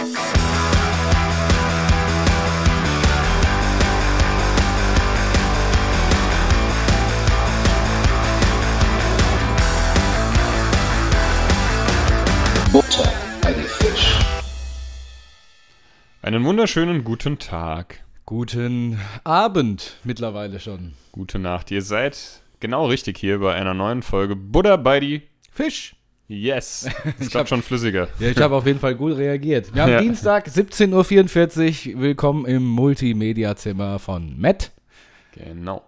Butter bei die Fisch. Einen wunderschönen guten Tag. Guten Abend mittlerweile schon. Gute Nacht. Ihr seid genau richtig hier bei einer neuen Folge Buddha bei die Fisch. Yes. Grad hab- schon flüssiger. Ja, ich habe auf jeden Fall gut reagiert. Wir haben Ja. Dienstag, 17.44 Uhr. Willkommen im Multimedia-Zimmer von Matt. Genau.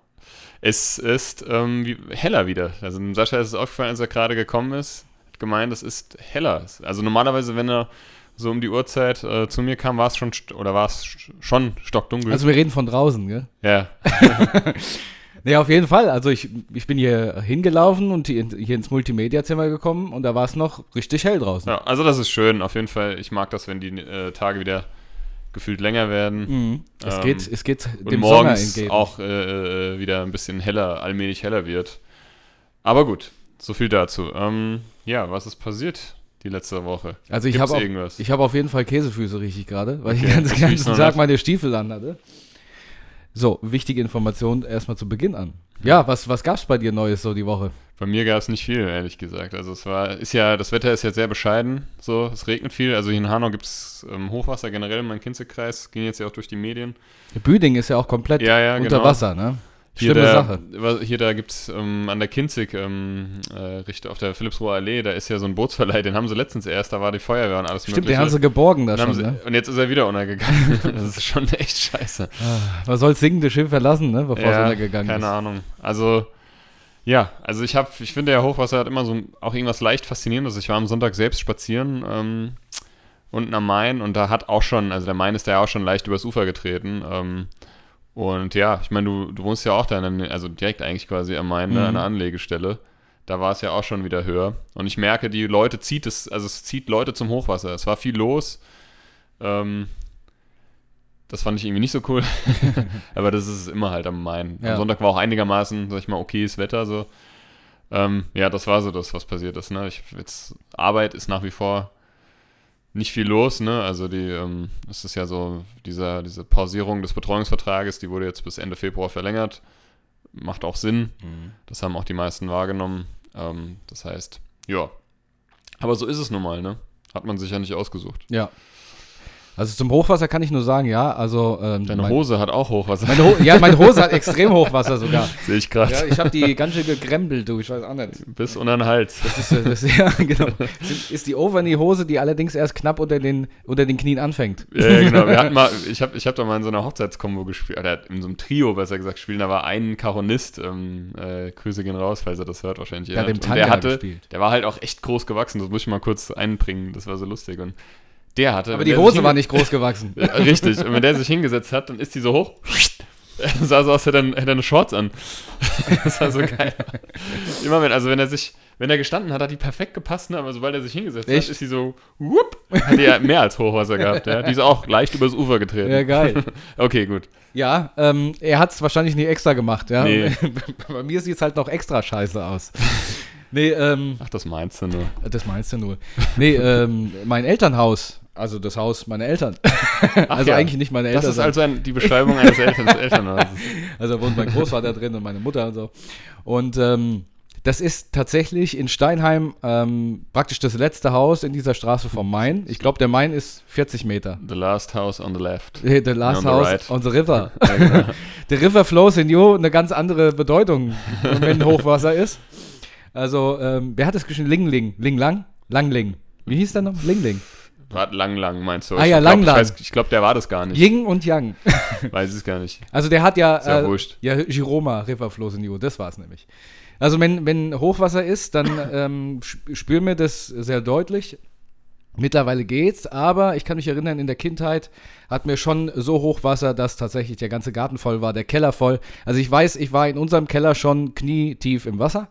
Es ist ähm, heller wieder. Also Sascha ist es aufgefallen, als er gerade gekommen ist. Hat gemeint, es ist heller. Also normalerweise, wenn er so um die Uhrzeit äh, zu mir kam, war es schon oder war es schon stockdunkel. Also wir reden von draußen, gell? ja. Nee, auf jeden Fall. Also ich, ich bin hier hingelaufen und hier, ins Multimedia-Zimmer gekommen und da war es noch richtig hell draußen. ja. Also das ist schön. Auf jeden Fall. Ich mag das, wenn die äh, Tage wieder gefühlt länger werden. Mhm. Es, Ähm, geht, es geht und dem Sommer morgens entgegen. auch äh, äh, wieder ein bisschen heller, allmählich heller wird. Aber gut, so viel dazu. Ähm, ja, was ist passiert die letzte Woche? Also ich habe? Ich habe auf jeden Fall Käsefüße richtig gerade, weil ich Okay, den ganzen, ganzen Tag meine Stiefel anhatte. So, wichtige Information erstmal zu Beginn an. Ja, was, was gab's bei dir Neues so die Woche? Bei mir gab es nicht viel, ehrlich gesagt. Also es war, ist ja, das Wetter ist ja sehr bescheiden. So, es regnet viel. Also hier in Hanau gibt es ähm, Hochwasser generell im Main-Kinzig-Kreis. Ging jetzt ja auch durch die Medien. Büding ist ja auch komplett Ja, ja, unter genau. Wasser, ne? Hier, Schlimme der, Sache. Hier da gibt es ähm, an der Kinzig, ähm, äh, auf der Philipsruher Allee, da ist ja so ein Bootsverleih, den haben sie letztens erst, da war die Feuerwehr und alles Stimmt, den haben sie Mögliche. geborgen da schon, sie, ne? und jetzt ist er wieder untergegangen. das ist schon echt scheiße. Man soll singende Schiff verlassen, ne? Bevor es Ja, untergegangen keine ist. Ahnung. Also, ja, also ich habe, ich finde, der Hochwasser hat immer so auch irgendwas leicht Faszinierendes. Ich war am Sonntag selbst spazieren ähm, unten am Main und da hat auch schon, also der Main ist ja auch schon leicht übers Ufer getreten. Ähm, und ja, ich meine, du, du wohnst ja auch da, also direkt eigentlich quasi am Main, Mhm. an der Anlegestelle. Da war es ja auch schon wieder höher. Und ich merke, die Leute zieht es, also es zieht Leute zum Hochwasser. Es war viel los. Ähm, das fand ich irgendwie nicht so cool. Aber das ist es immer halt am Main. Ja. Am Sonntag war auch einigermaßen, sag ich mal, okayes Wetter so. Ähm, ja, das war so das, was passiert ist. Ne? Ich, jetzt, Arbeit ist nach wie vor nicht viel los. Ne? Also die, ähm, es ist ja so, dieser, diese Pausierung des Betreuungsvertrages, die wurde jetzt bis Ende Februar verlängert. Macht auch Sinn. Das haben auch die meisten wahrgenommen. Ähm, das heißt, ja. Aber so ist es nun mal, ne? Hat man sich ja nicht ausgesucht. Ja. Also zum Hochwasser kann ich nur sagen, ja, also ähm, Deine mein- Hose hat auch Hochwasser. Meine Ho ja, meine Hose hat extrem Hochwasser sogar. Sehe ich gerade. Ja, ich habe die ganz schön gekrempelt, du, ich weiß auch nicht. Bis unter den Hals. Das ist, äh, das, ja, genau. Ist- Ist die Overknee-Hose, die allerdings erst knapp unter den, unter den Knien anfängt. Ja, ja, genau. Wir hatten mal, ich habe ich hab da mal in so einer Hochzeitskombo gespielt, oder in so einem Trio besser gesagt gespielt, da war ein Karonist, ähm, äh, Grüße gehen raus, falls er das hört wahrscheinlich. Und Tanga der hatte, gespielt. der war halt auch echt groß gewachsen, das muss ich mal kurz einbringen, das war so lustig. Und der hatte. Aber die Hose war nicht groß gewachsen. Richtig, und wenn der sich hingesetzt hat, dann ist die so hoch. sah so aus, hätte er, hätte er eine Shorts an. Das war so geil. Immer wenn, also wenn er sich, wenn er gestanden hat, hat die perfekt gepasst, ne? aber sobald er sich hingesetzt Echt? hat, ist die so, whoop, hat die ja mehr als Hochwasser gehabt, ja. Die ist auch leicht übers Ufer getreten. Ja, geil. Okay, gut. Ja, ähm, er hat es wahrscheinlich nicht extra gemacht, ja. Nee. Bei mir sieht es halt noch extra scheiße aus. Nee, ähm, Ach, das meinst du nur. das meinst du nur. Nee, ähm, mein Elternhaus, also das Haus meiner Eltern. also ja. eigentlich nicht meine Eltern. Das ist also ein, die Beschreibung eines Eltern, Elternhauses. Also da wohnt mein Großvater drin und meine Mutter und so. Und ähm, das ist tatsächlich in Steinheim ähm, praktisch das letzte Haus in dieser Straße vom Main. Ich glaube, der Main ist 40 Meter. The last house on the left. The last On the house right. on the river. the river flows in you, eine ganz andere Bedeutung, wenn Hochwasser ist. Also, ähm, wer hat das geschrieben? Lingling. Linglang? Langling. Wie hieß der noch? Lingling. Wart lang, lang, meinst du? Ah Ich ja, glaub, lang, ich weiß- Ich glaube, der war das gar nicht. Ying und Yang. Weiß es gar nicht. Also der hat ja, ja äh, wurscht. ja Giroma River Flows in You, das war es nämlich. Also wenn, wenn Hochwasser ist, dann ähm, sp- spüren wir das sehr deutlich. Mittlerweile geht's, aber ich kann mich erinnern, in der Kindheit hatten wir schon so Hochwasser, dass tatsächlich der ganze Garten voll war, der Keller voll. Also ich weiß, ich war in unserem Keller schon knietief im Wasser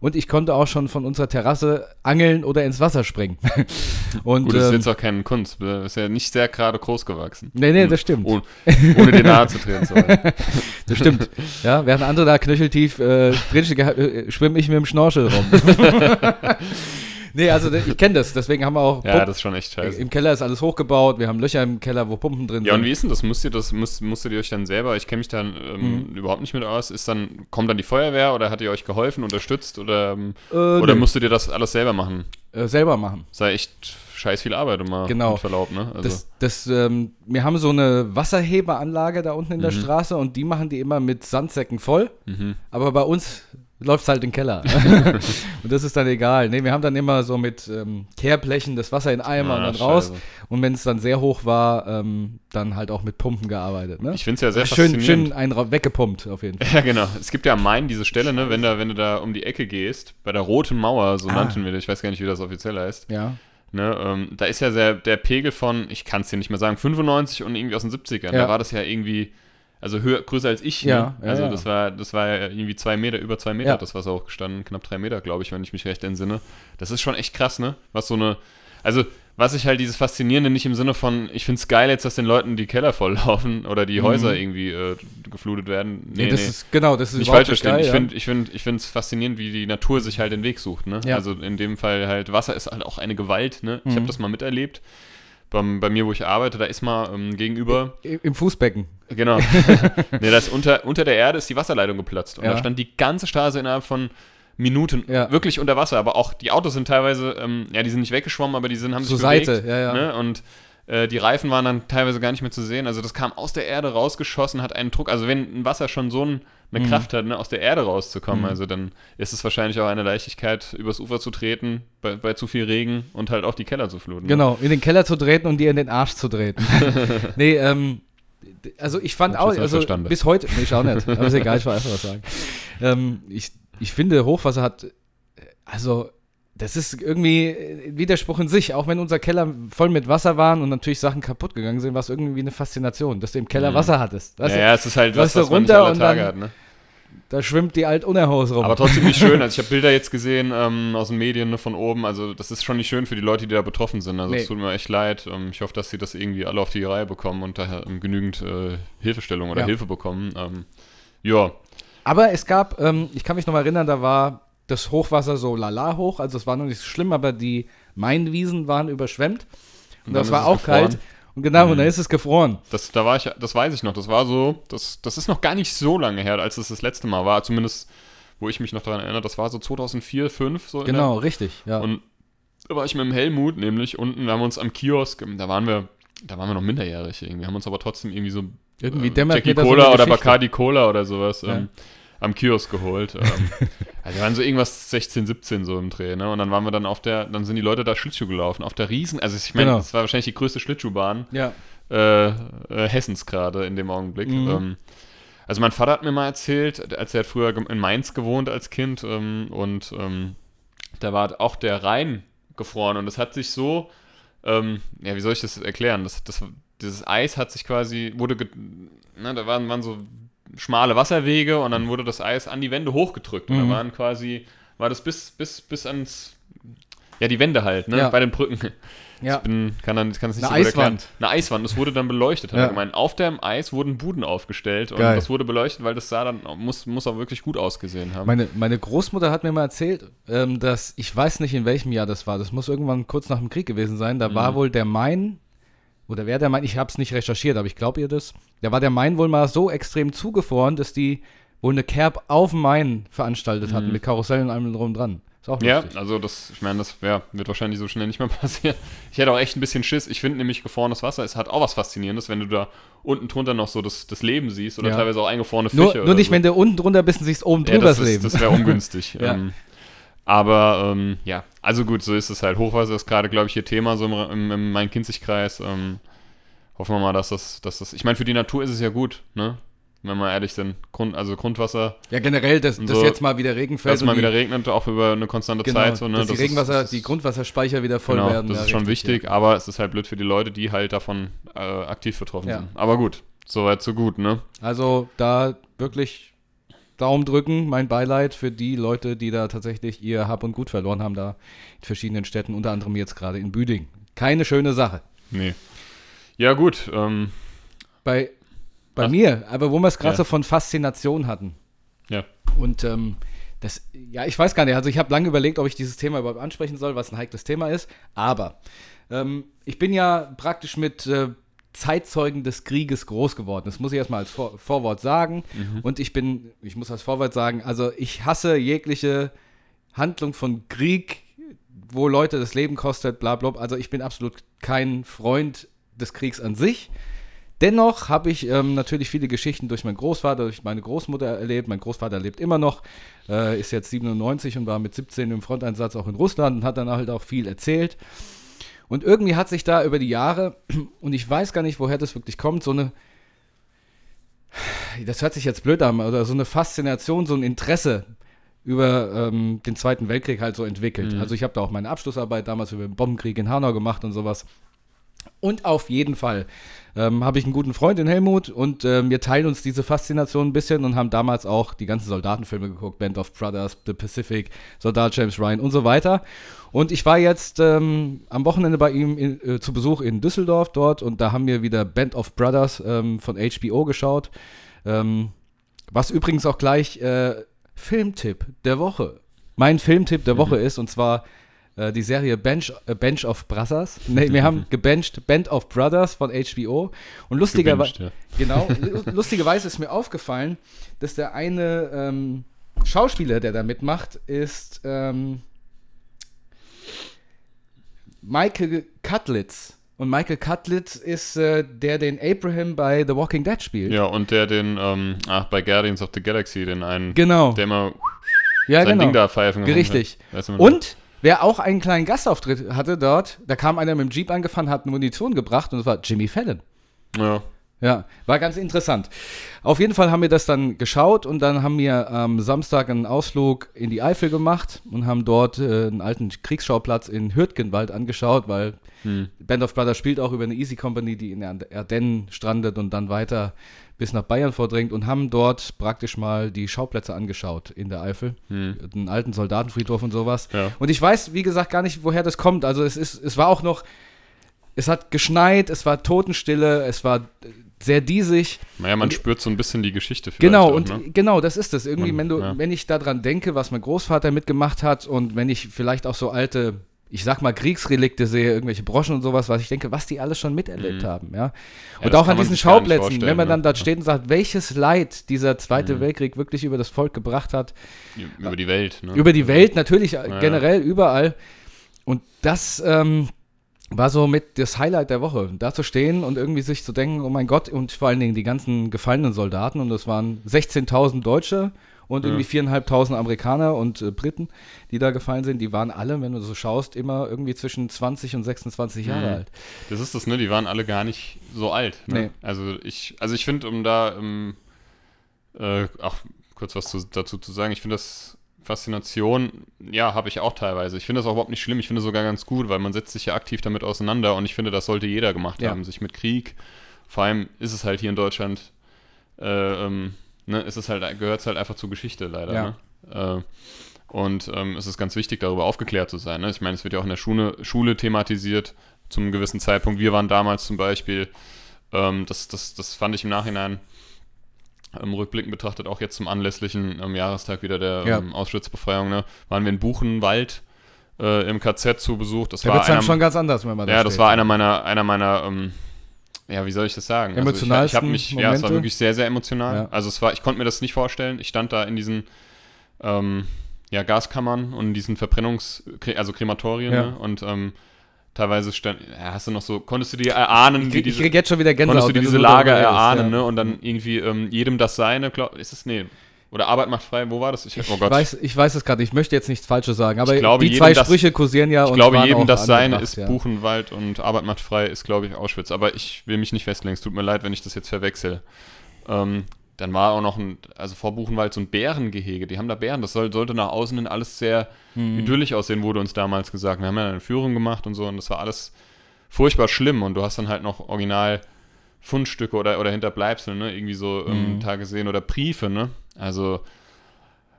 und ich konnte auch schon von unserer Terrasse angeln oder ins Wasser springen. und Gut, das ist ähm, jetzt auch keine Kunst. Du bist ja nicht sehr gerade groß gewachsen. nee, nee, das stimmt. Ohne, ohne dir nahe zu treten zu wollen. Das stimmt. Ja, während andere da knöcheltief äh, drin äh, schwimme ich mit dem Schnorchel rum. Nee, also ich kenne das, deswegen haben wir auch. Ja, Pump- das ist schon echt scheiße. Im Keller ist alles hochgebaut, wir haben Löcher im Keller, wo Pumpen drin Ja, und sind. wie ist denn das? Müsst ihr das, müsst, musstet ihr euch dann selber, ich kenne mich dann ähm, Mhm. überhaupt nicht mit aus, ist dann, kommt dann die Feuerwehr oder hat ihr euch geholfen, unterstützt oder, ähm, Äh, oder nö. musstet ihr das alles selber machen? äh, selber machen. Sei echt scheiß viel Arbeit, mal Genau. mit Verlaub, ne? Also, Das, das, ähm, wir haben so eine Wasserheberanlage da unten in der Mhm. Straße und die machen die immer mit Sandsäcken voll. mhm. Aber bei uns läuft es halt in den Keller. und das ist dann egal. Nee, wir haben dann immer so mit ähm, Kehrblechen das Wasser in Eimer und Ah, dann raus. scheiße. Und wenn es dann sehr hoch war, ähm, dann halt auch mit Pumpen gearbeitet. Ne? Ich finde es ja sehr schön, schön einen weggepumpt auf jeden Fall. Ja, genau. Es gibt ja am Main diese Stelle, ne, wenn, da, wenn du da um die Ecke gehst, bei der Roten Mauer, so Ah. nannten wir das, ich weiß gar nicht, wie das offiziell heißt. Ja. Ne, ähm, da ist ja sehr, der Pegel von, ich kann es dir nicht mehr sagen, 95 und irgendwie aus den 70ern. Ja. Da war das ja irgendwie, also höher, größer als ich. Ja, ne? ja, Also ja. das war, das war ja irgendwie zwei Meter, über zwei Meter Ja. hat das Wasser hochgestanden, knapp drei Meter, glaube ich, wenn ich mich recht entsinne. Das ist schon echt krass, ne? Was so eine, also was ich halt dieses Faszinierende nicht im Sinne von, ich finde es geil jetzt, dass den Leuten die Keller volllaufen oder die Mhm. Häuser irgendwie äh, geflutet werden. Nee, das ist, genau, das ist nicht falsch verstehen. geil, ich ja. finde ich find, ich es faszinierend, wie die Natur sich halt den Weg sucht. Ne? Ja. Also in dem Fall halt, Wasser ist halt auch eine Gewalt. Ne? Ich Mhm. habe das mal miterlebt. Beim, bei mir, wo ich arbeite, da ist mal ähm, gegenüber, Im Fußbecken. genau, nee, da ist unter, unter der Erde ist die Wasserleitung geplatzt. Und Ja. da stand die ganze Straße innerhalb von Minuten Ja. wirklich unter Wasser. Aber auch die Autos sind teilweise, ähm, ja, die sind nicht weggeschwommen, aber die sind, haben Zur sich Seite, bewegt. ja, ja. Ne? Und äh, die Reifen waren dann teilweise gar nicht mehr zu sehen. Also das kam aus der Erde rausgeschossen, hat einen Druck. Also wenn ein Wasser schon so ein, eine Mhm. Kraft hat, ne, aus der Erde rauszukommen, Mhm. also dann ist es wahrscheinlich auch eine Leichtigkeit, übers Ufer zu treten, bei, bei zu viel Regen und halt auch die Keller zu fluten. ne? Genau, in den Keller zu treten und dir in den Arsch zu treten. nee, ähm, also ich fand ich auch, also verstanden. bis heute, nee, ich auch nicht, aber ist egal, ich will einfach was sagen. Ähm, ich, ich finde, Hochwasser hat, äh, also das ist irgendwie ein Widerspruch in sich, auch wenn unser Keller voll mit Wasser waren und natürlich Sachen kaputt gegangen sind, war es irgendwie eine Faszination, dass du im Keller Mhm. Wasser hattest. Weißt Ja, ja, es ist halt was, was man nicht alle Tage dann- hat, ne? Da schwimmt die alt Unerhaus rum. Aber trotzdem nicht schön. Also ich habe Bilder jetzt gesehen ähm, aus den Medien ne, von oben. Also das ist schon nicht schön für die Leute, die da betroffen sind. Also es Nee. tut mir echt leid. Ähm, ich hoffe, dass sie das irgendwie alle auf die Reihe bekommen und daher ähm, genügend äh, Hilfestellung oder Ja. Hilfe bekommen. Ähm, ja, Aber es gab, ähm, ich kann mich noch mal erinnern, da war das Hochwasser so lala hoch, also es war noch nicht so schlimm, aber die Mainwiesen waren überschwemmt. Und, dann das war auch gefroren. kalt. Und genau, und Mhm. dann ist es gefroren. Das, da war ich, das weiß ich noch, das war so, das, das ist noch gar nicht so lange her, als es das letzte Mal war, zumindest, wo ich mich noch daran erinnere, das war so 2004, 2005, so in der- Genau, richtig. Ja. Und da war ich mit dem Helmut nämlich unten, wir haben uns am Kiosk, da waren wir, da waren wir noch minderjährig irgendwie, haben uns aber trotzdem irgendwie so Irgendwie äh, Jackie da so Cola eine oder. Bacardi Cola oder sowas Ja. ähm, am Kiosk geholt. Ähm, also wir waren so irgendwas 16, 17 so im Dreh, ne? Und dann waren wir dann auf der, dann sind die Leute da Schlittschuh gelaufen, auf der Riesen, also ich meine, Genau. das war wahrscheinlich die größte Schlittschuhbahn ja. äh, äh, Hessens gerade in dem Augenblick. Mhm. Ähm, also mein Vater hat mir mal erzählt, als er hat früher in Mainz gewohnt als Kind ähm, und ähm, da war auch der Rhein gefroren und das hat sich so, ähm, ja, wie soll ich das erklären? Das, das, dieses Eis hat sich quasi, wurde, ne, da waren, waren so schmale Wasserwege und dann wurde das Eis an die Wände hochgedrückt und Mhm. da waren quasi, war das bis, bis, bis ans, ja, die Wände halt, ne, Ja. bei den Brücken. Ja. Ich bin, kann, dann, kann das nicht Eine so gut erklären. Eiswand. Eine Eiswand. Das wurde dann beleuchtet, hat Ja. er gemeint. Auf dem Eis wurden Buden aufgestellt und Geil. das wurde beleuchtet, weil das sah dann, muss, muss auch wirklich gut ausgesehen haben. Meine, meine Großmutter hat mir mal erzählt, ähm, dass ich weiß nicht, in welchem Jahr das war. Das muss irgendwann kurz nach dem Krieg gewesen sein. Da war Mhm. wohl der Main, oder wer der Main, ich habe es nicht recherchiert, aber ich glaube ihr das. Da war der Main wohl mal so extrem zugefroren, dass die wohl eine Kerb auf dem Main veranstaltet hatten, Mhm. mit Karussellen und allem drum dran. Ist auch ja, lustig. also das, ich meine, das ja, wird wahrscheinlich so schnell nicht mehr passieren. Ich hätte auch echt ein bisschen Schiss. Ich finde nämlich gefrorenes Wasser, es hat auch was Faszinierendes, wenn du da unten drunter noch so das, das Leben siehst oder Ja. teilweise auch eingefrorene Fische. Nur, oder nur nicht, so. wenn du unten drunter bist und siehst oben Ja, drüber das, das, ist, Leben. das wäre ungünstig. Ja. ähm, aber ähm, ja, also gut, so ist es halt. Hochwasser ist gerade, glaube ich, hier Thema so im, im, Main-Kinzig-Kreis. Ähm, hoffen wir mal, dass das, dass das. Ich meine, für die Natur ist es ja gut, ne? Wenn wir ehrlich sind. Grund, also Grundwasser, ja, generell, dass, Und dass so, jetzt mal wieder Regen fällt. dass es mal die- wieder regnet, auch über eine konstante genau, Zeit. So, ne? dass die Das Regenwasser, ist, die Grundwasserspeicher wieder voll genau, werden. Das ja, ist schon richtig, wichtig, ja. aber es ist halt blöd für die Leute, die halt davon äh, aktiv betroffen Ja. sind. Aber gut, soweit so gut, ne? Also da wirklich Daumen drücken, mein Beileid für die Leute, die da tatsächlich ihr Hab und Gut verloren haben, da in verschiedenen Städten, unter anderem jetzt gerade in Büding. Keine schöne Sache. Nee. Ja, gut. Ähm, Bei, bei mir, aber wo wir es gerade Ja. so von Faszination hatten. Ja. Und ähm, das, ja, ich weiß gar nicht. Also ich habe lange überlegt, ob ich dieses Thema überhaupt ansprechen soll, was ein heikles Thema ist. Aber ähm, ich bin ja praktisch mit äh, Zeitzeugen des Krieges groß geworden. Das muss ich erstmal als Vor Vorwort sagen. Mhm. Und ich bin, ich muss als Vorwort sagen, also ich hasse jegliche Handlung von Krieg, wo Leute das Leben kostet, bla bla. Also ich bin absolut kein Freund des Kriegs an sich. Dennoch habe ich ähm, natürlich viele Geschichten durch meinen Großvater, durch meine Großmutter erlebt. Mein Großvater lebt immer noch, äh, ist jetzt 97 und war mit 17 im Fronteinsatz auch in Russland und hat dann halt auch viel erzählt. Und irgendwie hat sich da über die Jahre, und ich weiß gar nicht, woher das wirklich kommt, so eine, das hört sich jetzt blöd an, oder so eine Faszination, so ein Interesse über ähm, den Zweiten Weltkrieg halt so entwickelt. Mhm. Also ich habe da auch meine Abschlussarbeit damals über den Bombenkrieg in Hanau gemacht und sowas. Und auf jeden Fall ähm, habe ich einen guten Freund in Helmut und ähm, wir teilen uns diese Faszination ein bisschen und haben damals auch die ganzen Soldatenfilme geguckt, Band of Brothers, The Pacific, Soldat James Ryan und so weiter. Und ich war jetzt ähm, am Wochenende bei ihm in, äh, zu Besuch in Düsseldorf dort und da haben wir wieder Band of Brothers ähm, von HBO geschaut. Ähm, was übrigens auch gleich äh, Filmtipp der Woche, mein Filmtipp der Woche mhm. ist und zwar äh, die Serie Bench, äh, Bench of Brothers. Nee, wir haben gebencht Band of Brothers von HBO. Und lustigerweise, ja. genau, lustigerweise ist mir aufgefallen, dass der eine ähm, Schauspieler, der da mitmacht, ist ähm, Michael Cutlitz. Und Michael Cutlitz ist äh, der, den Abraham bei The Walking Dead spielt. Ja, und der den, ähm, ach, bei Guardians of the Galaxy, den einen, genau. der immer ja, sein genau. Ding da pfeifen Richtig. Weißt du, und Wer auch einen kleinen Gastauftritt hatte dort, da kam einer mit dem Jeep angefahren, hat Munition gebracht und das war Jimmy Fallon. Ja. Ja, war ganz interessant. Auf jeden Fall haben wir das dann geschaut und dann haben wir am Samstag einen Ausflug in die Eifel gemacht und haben dort äh, einen alten Kriegsschauplatz in Hürtgenwald angeschaut, weil hm. Band of Brothers spielt auch über eine Easy Company, die in der Ardennen strandet und dann weiter bis nach Bayern vordringt und haben dort praktisch mal die Schauplätze angeschaut in der Eifel. Hm. Den alten Soldatenfriedhof und sowas. Ja. Und ich weiß, wie gesagt, gar nicht, woher das kommt. Also es ist, es war auch noch, es hat geschneit, es war Totenstille, es war sehr diesig. Naja, man und, spürt so ein bisschen die Geschichte Genau, auch, und ne? genau, das ist es. Irgendwie, man, wenn du, ja. wenn ich daran denke, was mein Großvater mitgemacht hat und wenn ich vielleicht auch so alte ich sag mal, Kriegsrelikte sehe, irgendwelche Broschen und sowas, was ich denke, was die alles schon miterlebt mhm. haben, ja. Und ja, auch an diesen Schauplätzen, wenn man dann ne? da steht und sagt, welches Leid dieser Zweite mhm. Weltkrieg wirklich über das Volk gebracht hat. Über die Welt, ne? Über die Welt, natürlich, ja. generell, überall. Und das ähm, war so mit das Highlight der Woche, da zu stehen und irgendwie sich zu denken, oh mein Gott, und vor allen Dingen die ganzen gefallenen Soldaten, und das waren 16.000 Deutsche, und irgendwie viereinhalbtausend Amerikaner und äh, Briten, die da gefallen sind, die waren alle, wenn du so schaust, immer irgendwie zwischen 20 und 26 Jahre mhm. alt. Das ist das, ne? Die waren alle gar nicht so alt. Ne? Nee. Also ich, also ich finde, um da ähm, äh, auch kurz was zu, dazu zu sagen, ich finde das Faszination, ja, habe ich auch teilweise. Ich finde das auch überhaupt nicht schlimm. Ich finde es sogar ganz gut, weil man setzt sich ja aktiv damit auseinander und ich finde, das sollte jeder gemacht ja. haben, sich mit Krieg. Vor allem ist es halt hier in Deutschland äh, ähm, ne, ist es halt, gehört es halt einfach zur Geschichte leider. Ja. Ne? Äh, und ähm, es ist ganz wichtig, darüber aufgeklärt zu sein. Ne? Ich meine, es wird ja auch in der Schule, Schule thematisiert zum einem gewissen Zeitpunkt. Wir waren damals zum Beispiel, ähm, das, das, das fand ich im Nachhinein im Rückblicken betrachtet, auch jetzt zum anlässlichen ähm, Jahrestag wieder der ja. ähm, Auschwitz-Befreiung, ne, waren wir in Buchenwald äh, im KZ zu Besuch. Das da war dann schon ganz anders, wenn man da Ja, das war einer meiner, einer meiner ähm, ja, wie soll ich das sagen? Emotional. Also ich, ich habe mich, Momente. ja, es war wirklich sehr, sehr emotional. Ja. Also es war, ich konnte mir das nicht vorstellen. Ich stand da in diesen ähm, ja, Gaskammern und in diesen Verbrennungs-, also Krematorien ja. ne? und ähm, teilweise stand, ja, hast du noch so, konntest du dir erahnen, ich, wie diese, ich krieg jetzt schon wieder Gänsehaut, konntest du diese Lager erahnen, ja. ne? Und dann irgendwie ähm, jedem das seine, glaub, ist es, nee, oder Arbeit macht frei, wo war das? Ich, oh ich weiß, ich weiß es gerade, ich möchte jetzt nichts Falsches sagen, aber glaube, die zwei Sprüche kursieren ja Ich glaube, jedem das Seine ist ja. Buchenwald und Arbeit macht frei ist, glaube ich, Auschwitz. Aber ich will mich nicht festlegen, es tut mir leid, wenn ich das jetzt verwechsel. Ähm, dann war auch noch ein, also vor Buchenwald so ein Bärengehege, die haben da Bären, das soll, sollte nach außen hin alles sehr mhm. idyllisch aussehen, wurde uns damals gesagt. Wir haben ja eine Führung gemacht und so und das war alles furchtbar schlimm und du hast dann halt noch original Fundstücke oder, oder Hinterbleibsel, ne, irgendwie so ähm, mhm. Tage sehen oder Briefe, ne, also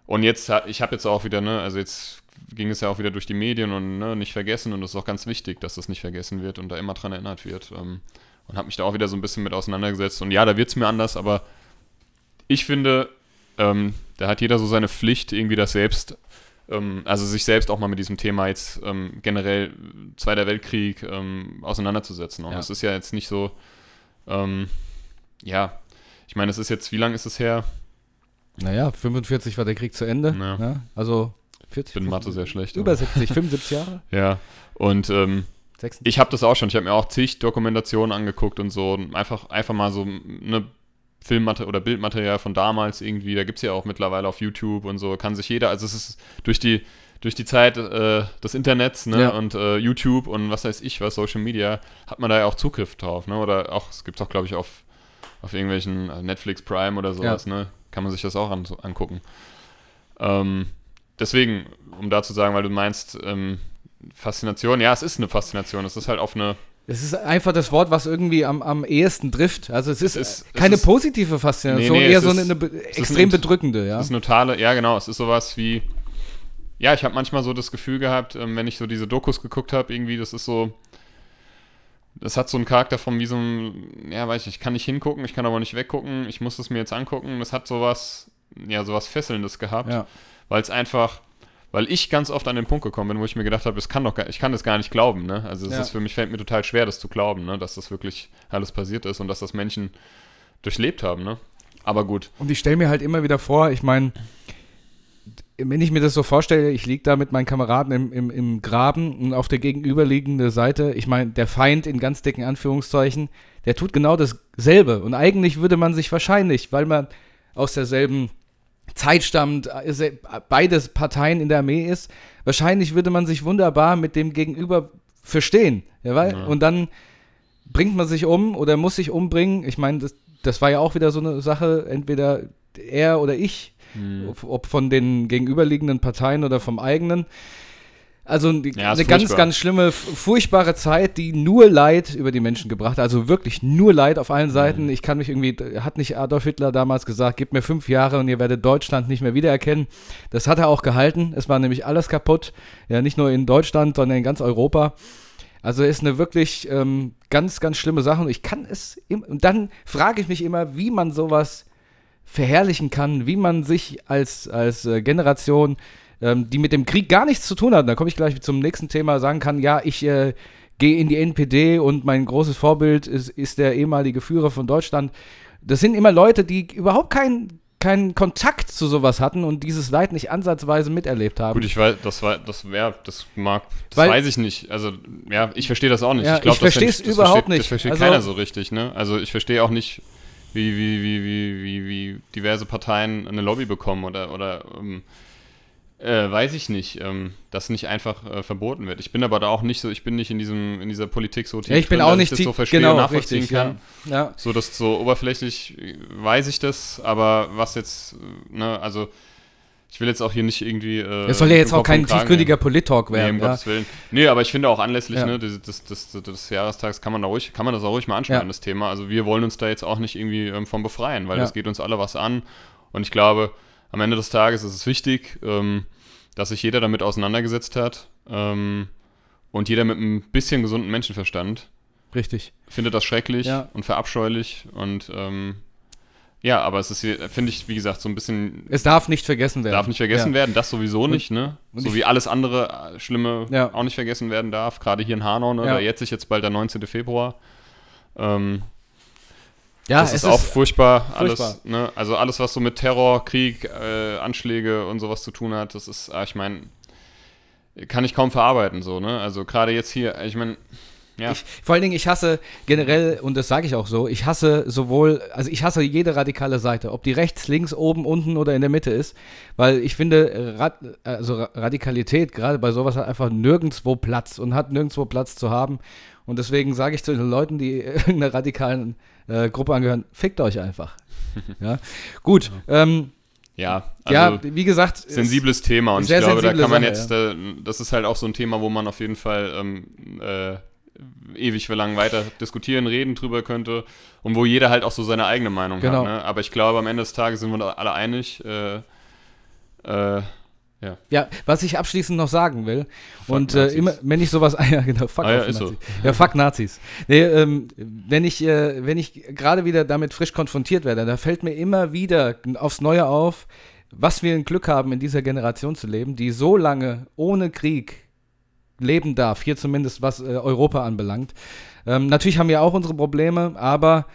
und jetzt, ich habe jetzt auch wieder, ne, also jetzt ging es ja auch wieder durch die Medien und ne, nicht vergessen und es ist auch ganz wichtig, dass das nicht vergessen wird und da immer dran erinnert wird ähm, und habe mich da auch wieder so ein bisschen mit auseinandergesetzt und ja, da wird es mir anders, aber ich finde, ähm, da hat jeder so seine Pflicht, irgendwie das selbst, ähm, also sich selbst auch mal mit diesem Thema jetzt ähm, generell Zweiter Weltkrieg ähm, auseinanderzusetzen. Und Ja. es ist ja jetzt nicht so, ähm, ja, ich meine, es ist jetzt, wie lange ist es her? Naja, 45 war der Krieg zu Ende. Ja. Ne? Also 40. Ich bin in Mathe sehr schlecht. Über aber- 70, 75 Jahre? Ja, und ähm, 76. ich habe das auch schon. Ich habe mir auch zig Dokumentationen angeguckt und so. Und einfach, einfach mal so eine Filmmaterial oder Bildmaterial von damals irgendwie. Da gibt es ja auch mittlerweile auf YouTube und so. Kann sich jeder, also es ist durch die, durch die Zeit äh, des Internets ne, Ja. und äh, YouTube und was weiß ich was, Social Media, hat man da ja auch Zugriff drauf. Ne? Oder auch, es gibt es auch, glaube ich, auf, auf irgendwelchen äh, Netflix Prime oder sowas. Ne? Kann man sich das auch an, angucken. Ähm, deswegen, um da zu sagen, weil du meinst, ähm, Faszination, ja, es ist eine Faszination. Es ist halt auf eine. Es ist einfach das Wort, was irgendwie am, am ehesten trifft. Also es ist, ist- es keine ist- positive Faszination, Nee, nee, eher es so ist- eine, ist extrem ein- bedrückende, ja. Es ist eine totale, ja genau, es ist sowas wie, ja, ich habe manchmal so das Gefühl gehabt, ähm, wenn ich so diese Dokus geguckt habe, irgendwie, das ist so, das hat so einen Charakter von wie so ein, ja, weiß ich, ich kann nicht hingucken, ich kann aber nicht weggucken, ich muss es mir jetzt angucken, das hat sowas, ja, sowas Fesselndes gehabt, ja. weil es einfach, weil ich ganz oft an den Punkt gekommen bin, wo ich mir gedacht habe, das kann doch gar, ich kann das gar nicht glauben, ne? Also es Ja. ist für mich fällt mir total schwer, das zu glauben, ne? Dass das wirklich alles passiert ist und dass das Menschen durchlebt haben, ne? Aber gut. Und ich stelle mir halt immer wieder vor, ich meine, wenn ich mir das so vorstelle, ich liege da mit meinen Kameraden im, im, im Graben und auf der gegenüberliegenden Seite, ich meine, der Feind in ganz dicken Anführungszeichen, der tut genau dasselbe. Und eigentlich würde man sich wahrscheinlich, weil man aus derselben Zeit stammt, äh, beides Parteien in der Armee ist, wahrscheinlich würde man sich wunderbar mit dem Gegenüber verstehen. Ja. Und dann bringt man sich um oder muss sich umbringen. Ich meine, das, das war ja auch wieder so eine Sache, entweder er oder ich, Hm. ob, von den gegenüberliegenden Parteien oder vom eigenen. Also die, Ja, eine ganz, ganz schlimme, furchtbare Zeit, die nur Leid über die Menschen gebracht hat. Also wirklich nur Leid auf allen Seiten. Mhm. Ich kann mich irgendwie, hat nicht Adolf Hitler damals gesagt, gebt mir fünf Jahre und ihr werdet Deutschland nicht mehr wiedererkennen. Das hat er auch gehalten. Es war nämlich alles kaputt. Ja, nicht nur in Deutschland, sondern in ganz Europa. Also ist eine wirklich ähm, ganz, ganz schlimme Sache. Und ich kann es, im, und dann frage ich mich immer, wie man sowas verherrlichen kann, wie man sich als, als äh, Generation, ähm, die mit dem Krieg gar nichts zu tun hat, da komme ich gleich zum nächsten Thema, sagen kann, ja, ich äh, gehe in die NPD und mein großes Vorbild ist, ist der ehemalige Führer von Deutschland. Das sind immer Leute, die überhaupt keinen keinen Kontakt zu sowas hatten und dieses Leid nicht ansatzweise miterlebt haben. Gut, ich weiß, das war, das wäre, das mag, das Weil- weiß ich nicht. Also, ja, ich verstehe das auch nicht. Ja, ich das versteh's versteht- das überhaupt versteht, nicht. Das versteht Also- keiner so richtig, ne? Also, ich verstehe auch nicht, wie, wie, wie, wie, wie, wie diverse Parteien eine Lobby bekommen oder, oder, ähm, äh, weiß ich nicht, ähm, dass nicht einfach äh, verboten wird. Ich bin aber da auch nicht so, ich bin nicht in diesem, in dieser Politik so tief ja, ich bin drin, auch dass nicht ich das so verstehe genau, und nachvollziehen richtig, kann. Ja. ja. So, das so oberflächlich äh, weiß ich das, aber was jetzt, äh, ne, also ich will jetzt auch hier nicht irgendwie. Äh, Es soll ja jetzt auch kein tiefgründiger Polit-Talk Nee, um werden. ja. Gottes Willen. Nee, aber ich finde auch anlässlich Ja. ne, des, des, des, des Jahrestags kann man, da ruhig, kann man das auch ruhig mal anschneiden, Ja. das Thema. Also wir wollen uns da jetzt auch nicht irgendwie ähm, von befreien, weil das geht uns alle was an. Und ich glaube, am Ende des Tages ist es wichtig, ähm, dass sich jeder damit auseinandergesetzt hat ähm, und jeder mit ein bisschen gesunden Menschenverstand Richtig. findet das schrecklich und verabscheulich und ähm, ja, aber es ist, hier, finde ich, wie gesagt, so ein bisschen Es darf nicht vergessen werden. Darf nicht vergessen ja. werden, das sowieso nicht, ne? und So wie alles andere äh, Schlimme Ja. auch nicht vergessen werden darf, gerade hier in Hanau, ne? Ja. Da jetzt sich jetzt bald der 19. Februar. Ähm, Ja, das es ist auch furchtbar, alles, furchtbar. ne? Also alles, was so mit Terror, Krieg, äh, Anschläge und sowas zu tun hat, das ist, ah, ich meine, kann ich kaum verarbeiten, so, ne? Also gerade jetzt hier, ich meine, ja, Ich, vor allen Dingen, ich hasse generell, und das sage ich auch so, ich hasse sowohl, also ich hasse jede radikale Seite, ob die rechts, links, oben, unten oder in der Mitte ist, weil ich finde, Rad, also Ra- Radikalität gerade bei sowas hat einfach nirgendwo Platz und hat nirgendwo Platz zu haben. Und deswegen sage ich zu den Leuten, die irgendeiner radikalen äh, Gruppe angehören, fickt euch einfach. ja, gut. Ähm, ja, also ja, wie gesagt, es- sensibles Thema und ich glaube, da kann man Sache, jetzt, äh, das ist halt auch so ein Thema, wo man auf jeden Fall ähm, äh, ewig lang weiter diskutieren, reden drüber könnte und wo jeder halt auch so seine eigene Meinung Genau. hat. Ne? Aber ich glaube, am Ende des Tages sind wir alle einig. Äh, äh, Ja. Ja, was ich abschließend noch sagen will, Fuck und äh, Nazis. immer, wenn ich sowas, ja, genau, fuck Ah, ja, ist so. Nazis. Ja, fuck Nazis. Nee, ähm, wenn ich, äh, wenn ich gerade wieder damit frisch konfrontiert werde, da fällt mir immer wieder aufs Neue auf, was wir ein Glück haben, in dieser Generation zu leben, die so lange ohne Krieg leben darf, hier zumindest was äh, Europa anbelangt. Ähm, natürlich haben wir auch unsere Probleme, aber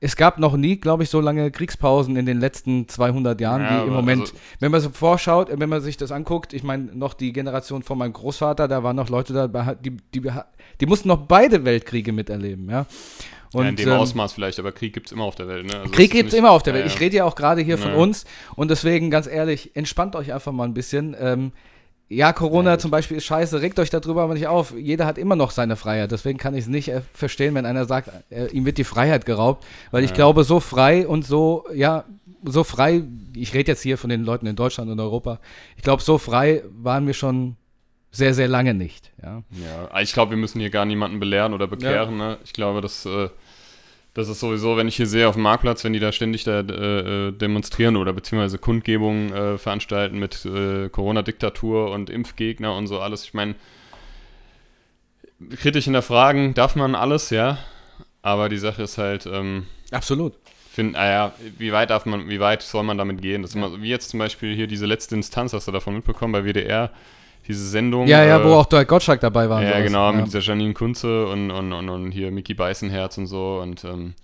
es gab noch nie, glaube ich, so lange Kriegspausen in den letzten 200 Jahren Ja, wie im aber Moment. also- wenn man so vorschaut, äh, wenn man sich das anguckt, ich meine, noch die Generation von meinem Großvater, da waren noch Leute dabei, die, die, die mussten noch beide Weltkriege miterleben, ja. Und, ja, in dem ähm, Ausmaß vielleicht, aber Krieg gibt es immer auf der Welt. Ne? Also Krieg gibt es immer auf der Welt. Ja. Ich rede ja auch gerade hier von uns und deswegen ganz ehrlich, entspannt euch einfach mal ein bisschen. Ähm, ja, Corona Ja, zum Beispiel ist scheiße, regt euch darüber aber nicht auf. Jeder hat immer noch seine Freiheit. Deswegen kann ich es nicht äh, verstehen, wenn einer sagt, äh, ihm wird die Freiheit geraubt. Weil ich Ja. glaube, so frei und so, ja, so frei, ich rede jetzt hier von den Leuten in Deutschland und Europa, ich glaube, so frei waren wir schon sehr, sehr lange nicht. Ja. Ja, ich glaube, wir müssen hier gar niemanden belehren oder bekehren. Ne? Ich glaube, dass äh, das ist sowieso, wenn ich hier sehe auf dem Marktplatz, wenn die da ständig da äh, äh, demonstrieren oder beziehungsweise Kundgebungen äh, veranstalten mit äh, Corona-Diktatur und Impfgegner und so alles. Ich meine, kritisch hinterfragen darf man alles, ja. Aber die Sache ist halt, ähm, Absolut. find, ah ja, wie weit darf man, wie weit soll man damit gehen? Das ist immer wie jetzt zum Beispiel hier diese letzte Instanz, hast du davon mitbekommen bei WDR, diese Sendung. Ja, ja, äh, wo auch Dwight Gottschalk dabei war. ja, genau, Ja. mit dieser Janine Kunze und, und, und, und hier Mickey Beißenherz und so und, ähm,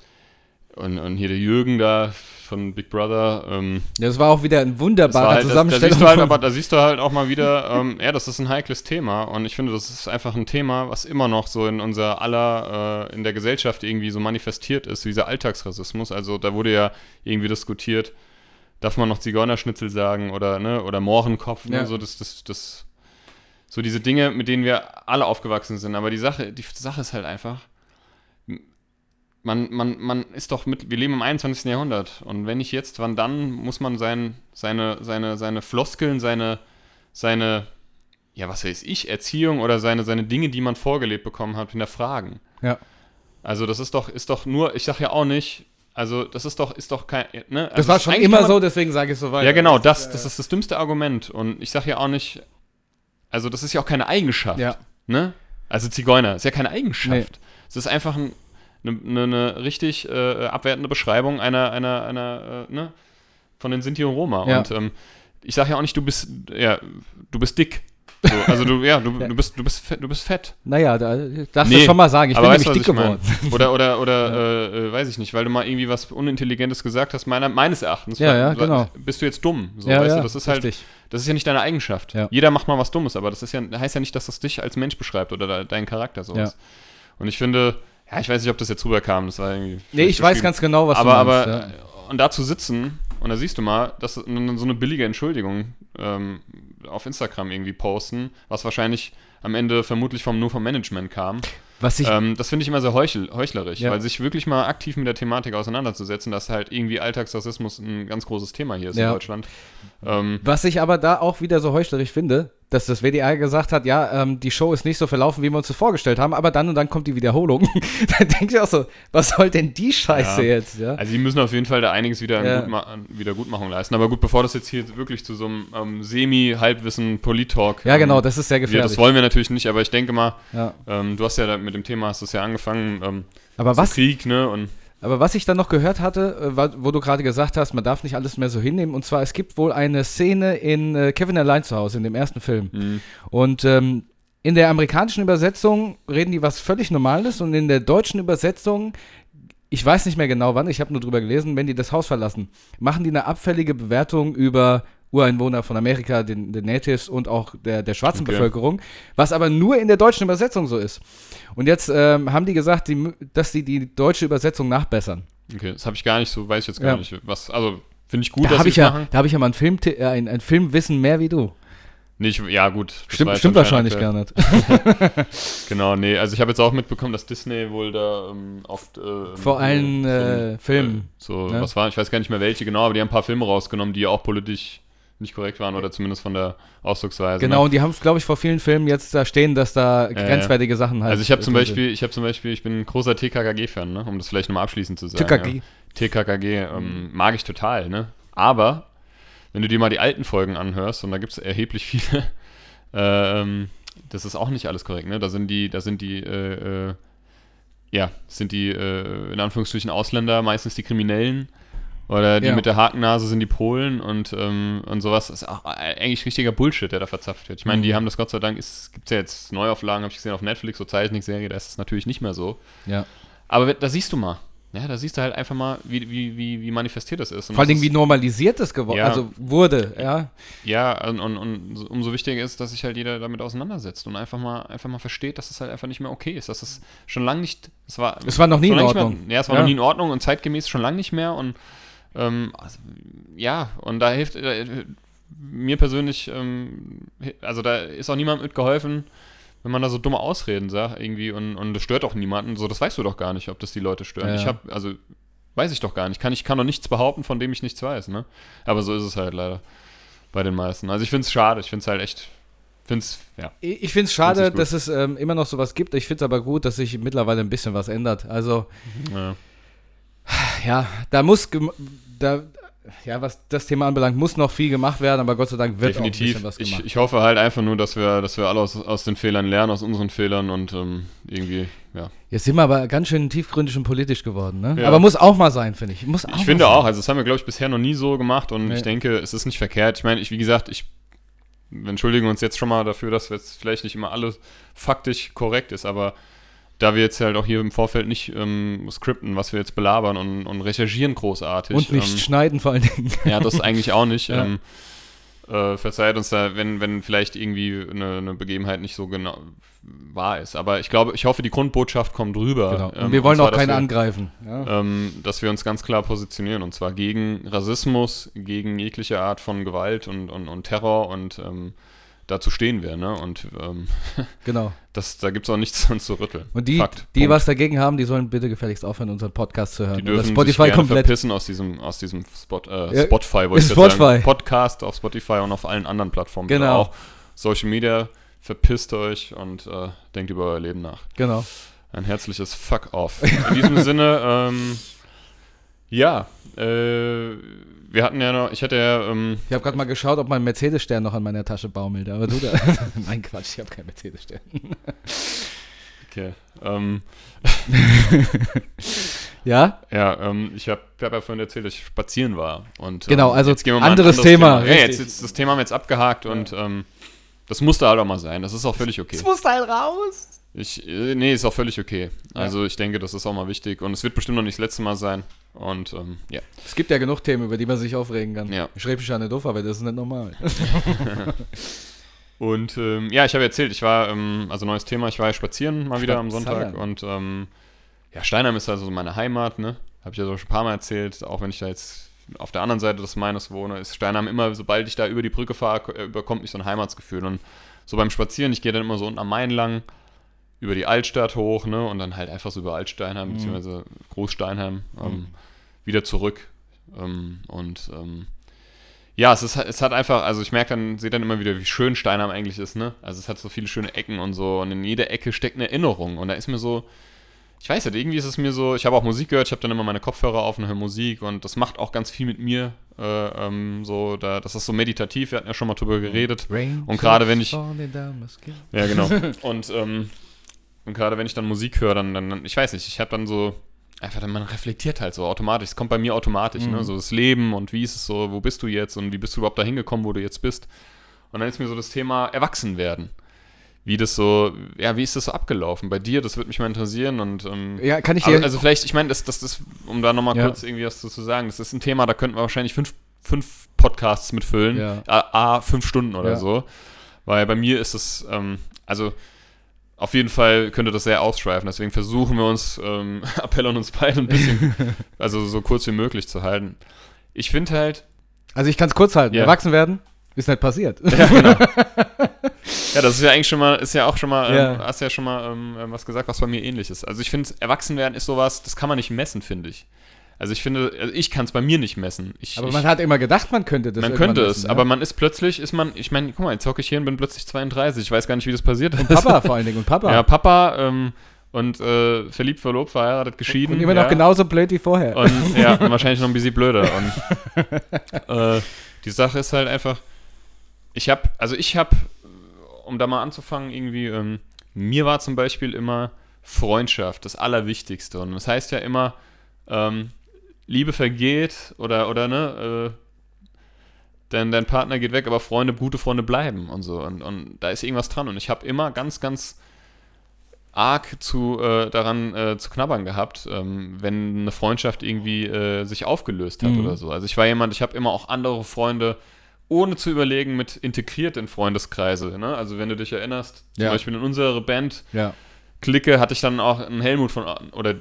und, und hier der Jürgen da von Big Brother. Ähm, Das war auch wieder ein wunderbarer halt, das, da Zusammenstellung. siehst du halt, aber da siehst du halt auch mal wieder, ähm, ja, das ist ein heikles Thema und ich finde, das ist einfach ein Thema, was immer noch so in unser aller, äh, in der Gesellschaft irgendwie so manifestiert ist, dieser Alltagsrassismus. Also da wurde ja irgendwie diskutiert, darf man noch Zigeunerschnitzel sagen oder, ne, oder Mohrenkopf, ne, Ja. so das, das, das, so diese Dinge, mit denen wir alle aufgewachsen sind. Aber die Sache, die Sache ist halt einfach, man, man, man ist doch mit, wir leben im 21. Jahrhundert. Und wenn nicht jetzt, wann dann, muss man sein, seine, seine, seine Floskeln, seine, seine, ja, was weiß ich, Erziehung oder seine, seine Dinge, die man vorgelebt bekommen hat, hinterfragen. Ja. Also das ist doch, ist doch nur, ich sag ja auch nicht, also das ist doch, ist doch kein, ne? Das also war es- schon immer man- so, deswegen sage ich es so weiter. ja, genau, das, das ist das dümmste Argument. Und ich sage ja auch nicht, also das ist ja auch keine Eigenschaft. Ja. Ne? Also Zigeuner ist ja keine Eigenschaft. Es ist einfach ein, eine, eine, eine richtig äh, abwertende Beschreibung einer, einer, einer, äh, ne? von den Sinti und Roma. Ja. Und ähm, ich sage ja auch nicht, du bist, ja, du bist dick. So, also du, ja, du, Ja. du bist, du bist fett, du bist fett. Naja, da darfst Nee, du schon mal sagen, ich bin nämlich dick geworden. mein? Oder, oder, oder äh, äh, weiß ich nicht, weil du mal irgendwie was Unintelligentes gesagt hast, meiner, meines Erachtens. Ja, ja, genau. Bist du jetzt dumm? So, ja, weißt ja, du, das ist halt, richtig. das ist ja nicht deine Eigenschaft. Ja. Jeder macht mal was Dummes, aber das ist ja, heißt ja nicht, dass das dich als Mensch beschreibt oder de deinen Charakter sowas. Und ich finde, ja, ich weiß nicht, ob das jetzt rüberkam, das war irgendwie. Nee, ich weiß ganz genau, was aber, du meinst. aber, ja. äh, und da zu sitzen, und da siehst du mal, dass so eine billige Entschuldigung ähm, auf Instagram irgendwie posten, was wahrscheinlich am Ende vermutlich vom, nur vom Management kam. Was ich, Ähm, das finde ich immer sehr heuchel, heuchlerisch, Ja. weil sich wirklich mal aktiv mit der Thematik auseinanderzusetzen, dass halt irgendwie Alltagsrassismus ein ganz großes Thema hier ist Ja. in Deutschland. Ähm, was ich aber da auch wieder so heuchlerisch finde, dass das WDR gesagt hat, ja, ähm, die Show ist nicht so verlaufen, wie wir uns das vorgestellt haben, aber dann und dann kommt die Wiederholung. da denke ich auch so, was soll denn die Scheiße Ja. jetzt, ja? also die müssen auf jeden Fall da einiges wieder Ja. an Gutma an Wiedergutmachung leisten. Aber gut, bevor das jetzt hier wirklich zu so einem ähm, Semi-Halbwissen Polit-Talk Ja, ähm, genau, das ist sehr gefährlich. das wollen wir natürlich nicht, aber ich denke mal, ähm, du hast ja da mit dem Thema, hast du es ja angefangen, ähm, Aber was, Krieg, ne, und Aber was ich dann noch gehört hatte, äh, wo du gerade gesagt hast, man darf nicht alles mehr so hinnehmen, und zwar, es gibt wohl eine Szene in äh, Kevin allein zu Hause, in dem ersten Film. mh, Und ähm, in der amerikanischen Übersetzung reden die was völlig Normales und in der deutschen Übersetzung, ich weiß nicht mehr genau wann, ich habe nur drüber gelesen, wenn die das Haus verlassen, machen die eine abfällige Bewertung über Ureinwohner von Amerika, den, den Natives und auch der, der schwarzen Okay. Bevölkerung, was aber nur in der deutschen Übersetzung so ist. Und jetzt ähm, haben die gesagt, die, dass sie die deutsche Übersetzung nachbessern. okay, das habe ich gar nicht so, weiß ich jetzt gar Ja. nicht, was, also finde ich gut, da dass habe sie ich, ja, machen. da hab ich ja mal ein, Film, äh, ein, ein Filmwissen mehr wie du. Nee, ich, ja gut. Stimmt, stimmt wahrscheinlich gar nicht. Genau, nee, also ich habe jetzt auch mitbekommen, dass Disney wohl da ähm, oft äh, Vor allen, so, äh, Filmen, so, ne? was war, ich weiß gar nicht mehr welche genau, aber die haben ein paar Filme rausgenommen, die auch politisch nicht korrekt waren oder zumindest von der Ausdrucksweise. Genau, Ne? und die haben es, glaube ich, vor vielen Filmen jetzt da stehen, dass da grenzwertige Sachen halt. Also ich habe zum sind. Beispiel, ich habe zum Beispiel, ich bin ein großer TKKG-Fan, ne? um das vielleicht nochmal abschließend zu sagen. TKG. Ja. TKKG ähm, mag ich total, ne? Aber wenn du dir mal die alten Folgen anhörst, und da gibt es erheblich viele, ähm, das ist auch nicht alles korrekt, ne? Da sind die, da sind die, äh, äh, ja, sind die, äh, in Anführungsstrichen Ausländer, meistens die Kriminellen. Oder die Ja. mit der Hakennase sind die Polen und, ähm, und sowas. Das ist auch eigentlich richtiger Bullshit, der da verzapft wird. Ich meine, die Mhm. haben das Gott sei Dank, es gibt ja jetzt Neuauflagen, habe ich gesehen auf Netflix, so Zeichentrickserie, da ist es natürlich nicht mehr so. Ja. Aber da siehst du mal. Ja, da siehst du halt einfach mal, wie, wie, wie, wie manifestiert das ist. Und Vor allen das Dingen, wie normalisiert das geworden, Ja. also wurde, ja. Ja, und, und, und so- umso wichtiger ist, dass sich halt jeder damit auseinandersetzt und einfach mal, einfach mal versteht, dass es halt einfach nicht mehr okay ist. Dass es schon lange nicht. Es war, Es war noch nie in Ordnung. Mehr, ja, es war Ja. noch nie in Ordnung und zeitgemäß schon lange nicht mehr. Und ähm, also, ja, und da hilft äh, mir persönlich, ähm, also da ist auch niemandem mitgeholfen, wenn man da so dumme Ausreden sagt irgendwie und, und das stört auch niemanden. So, das weißt du doch gar nicht, ob das die Leute stören. Ja, Ich habe, also weiß ich doch gar nicht. Kann ich kann doch nichts behaupten, von dem ich nichts weiß, ne? Aber so ist es halt leider bei den meisten. Also ich finde es schade. Ich finde es halt echt, finde es, ja. Ich finde es schade, Find's dass es ähm, immer noch sowas gibt. Ich finde es aber gut, dass sich mittlerweile ein bisschen was ändert. Also, ja. Ja, da muss, da, ja, was das Thema anbelangt, muss noch viel gemacht werden, aber Gott sei Dank wird auch ein Definitiv. bisschen was Ich, gemacht. ich hoffe halt einfach nur, dass wir, dass wir alle aus, aus den Fehlern lernen, aus unseren Fehlern und ähm, irgendwie, ja. Jetzt sind wir aber ganz schön tiefgründig und politisch geworden, ne? Ja. Aber muss auch mal sein, finde ich. Muss auch Ich finde sein. auch, also das haben wir, glaube ich, bisher noch nie so gemacht und Nee. ich denke, es ist nicht verkehrt. Ich meine, ich, wie gesagt, ich wir entschuldigen uns jetzt schon mal dafür, dass jetzt vielleicht nicht immer alles faktisch korrekt ist, aber da wir jetzt halt auch hier im Vorfeld nicht ähm, skripten, was wir jetzt belabern und, und recherchieren großartig. Und nicht ähm, schneiden vor allen Dingen. Ja, das eigentlich auch nicht. Ja. Ähm, äh, verzeiht uns da, wenn, wenn vielleicht irgendwie eine, eine Begebenheit nicht so genau wahr ist. Aber ich glaube, ich hoffe, die Grundbotschaft kommt rüber. Genau. Ähm, Und wir wollen zwar, auch keine wir, angreifen. Ja. ähm, dass wir uns ganz klar positionieren und zwar gegen Rassismus, gegen jegliche Art von Gewalt und, und, und Terror und ähm, dazu stehen wir, ne? Und ähm, Genau. das, da gibt es auch nichts dran zu rütteln. Und die, Fakt. die Punkt. was dagegen haben, die sollen bitte gefälligst aufhören, unseren Podcast zu hören. Die dürfen Spotify sich gerne komplett. verpissen aus diesem, aus diesem Spot, äh, Ja, Spotify, wollte ich Spotify. sagen. Podcast auf Spotify und auf allen anderen Plattformen. bitte Genau. Auch Social Media, verpisst euch und äh, denkt über euer Leben nach. Genau. Ein herzliches Fuck off. In diesem Sinne, ähm, ja, äh, wir hatten ja noch, ich hatte ja, ähm, Ich habe gerade mal geschaut, ob mein Mercedes-Stern noch an meiner Tasche baumelt. Aber du da. Nein, Quatsch, ich habe keinen Mercedes-Stern. okay, ähm, Ja? ja, ähm, ich habe hab ja vorhin erzählt, dass ich spazieren war. Und, ähm, Genau, also jetzt gehen wir mal ein anderes anderes Thema, Ja, jetzt, jetzt, das Thema haben wir jetzt abgehakt und ähm, das musste halt auch mal sein. Das ist auch völlig okay. muss halt raus. Ich, äh, nee, ist auch völlig okay. Also ich denke, das ist auch mal wichtig und es wird bestimmt noch nicht das letzte Mal sein. Und ähm, ja. Es gibt ja genug Themen, über die man sich aufregen kann. Ja. Ich schreibe mich ja nicht doof, aber das ist nicht normal. Und ähm, ja, ich habe erzählt, ich war, ähm, also neues Thema, ich war ja spazieren mal wieder am Sonntag Spazieren. und ähm, ja, Steinheim ist also meine Heimat, ne? Habe ich ja so schon ein paar Mal erzählt, auch wenn ich da jetzt auf der anderen Seite des Maines wohne, ist Steinheim immer, sobald ich da über die Brücke fahre, äh, überkommt mich so ein Heimatsgefühl. Und so beim Spazieren, ich gehe dann immer so unten am Main lang, über die Altstadt hoch, ne? Und dann halt einfach so über Altsteinheim, Mhm. beziehungsweise Großsteinheim, ähm, Mhm. Wieder zurück. Ähm, und ähm, ja, es, ist, es hat einfach, also ich merke dann, sehe dann immer wieder, wie schön Steinheim eigentlich ist, ne? Also es hat so viele schöne Ecken und so und in jeder Ecke steckt eine Erinnerung und da ist mir so, ich weiß nicht, irgendwie ist es mir so, ich habe auch Musik gehört, ich habe dann immer meine Kopfhörer auf und höre Musik und das macht auch ganz viel mit mir, äh, ähm, so, da, das ist so meditativ, wir hatten ja schon mal drüber geredet. Und gerade wenn ich- Ja, genau. und ähm, und gerade wenn ich dann Musik höre, dann, dann, ich weiß nicht, ich habe dann so, einfach man reflektiert halt so automatisch. Es kommt bei mir automatisch, ne? Mhm. So das Leben und wie ist es so, wo bist du jetzt und wie bist du überhaupt da hingekommen, wo du jetzt bist. Und dann ist mir so das Thema Erwachsenwerden. Wie das so, ja, wie ist das so abgelaufen bei dir? Das würde mich mal interessieren und ähm, Ja, kann ich dir. also, also vielleicht, ich meine, das, das ist, um da nochmal Ja. kurz irgendwie was zu, zu sagen, das ist ein Thema, da könnten wir wahrscheinlich fünf, fünf Podcasts mitfüllen. Ja. A, A, fünf Stunden oder Ja. so. Weil bei mir ist es, ähm, also auf jeden Fall könnte das sehr ausschweifen. Deswegen versuchen wir uns, ähm, Appell an uns beide ein bisschen, also so kurz wie möglich zu halten. Ich finde halt, also ich kann es kurz halten. Ja. Erwachsen werden ist nicht passiert. ja, genau. ja, das ist ja eigentlich schon mal, ist ja auch schon mal, ähm, Ja. hast ja schon mal ähm, was gesagt, was bei mir ähnlich ist. Also ich finde, Erwachsenwerden ist sowas, das kann man nicht messen, finde ich. Also ich finde, also ich kann es bei mir nicht messen. Ich, Aber ich, man hat immer gedacht, man könnte das man könnte es, wissen, aber ja. man ist plötzlich, ist man, ich meine, guck mal, jetzt hocke ich hier und bin plötzlich 32. Ich weiß gar nicht, wie das passiert ist. Papa vor allen Dingen und Papa. Ja, Papa ähm, und äh, verliebt, verlobt, verheiratet, geschieden. und immer ja. noch genauso blöd wie vorher. Und ja, und wahrscheinlich noch ein bisschen blöder. Und, äh, Die Sache ist halt einfach, ich habe, also ich habe, um da mal anzufangen, irgendwie, ähm, mir war zum Beispiel immer Freundschaft das Allerwichtigste. Und das heißt ja immer, ähm, Liebe vergeht oder, oder ne, äh, dein, dein Partner geht weg, aber Freunde, gute Freunde bleiben und so. Und, und da ist irgendwas dran. Und ich habe immer ganz, ganz arg zu, äh, daran äh, zu knabbern gehabt, ähm, wenn eine Freundschaft irgendwie äh, sich aufgelöst hat Mhm. oder so. Also ich war jemand, ich habe immer auch andere Freunde ohne zu überlegen mit integriert in Freundeskreise. Ne? Also wenn du dich erinnerst, zum Ja. Beispiel in unserer Band Ja. Clique hatte ich dann auch einen Helmut von oder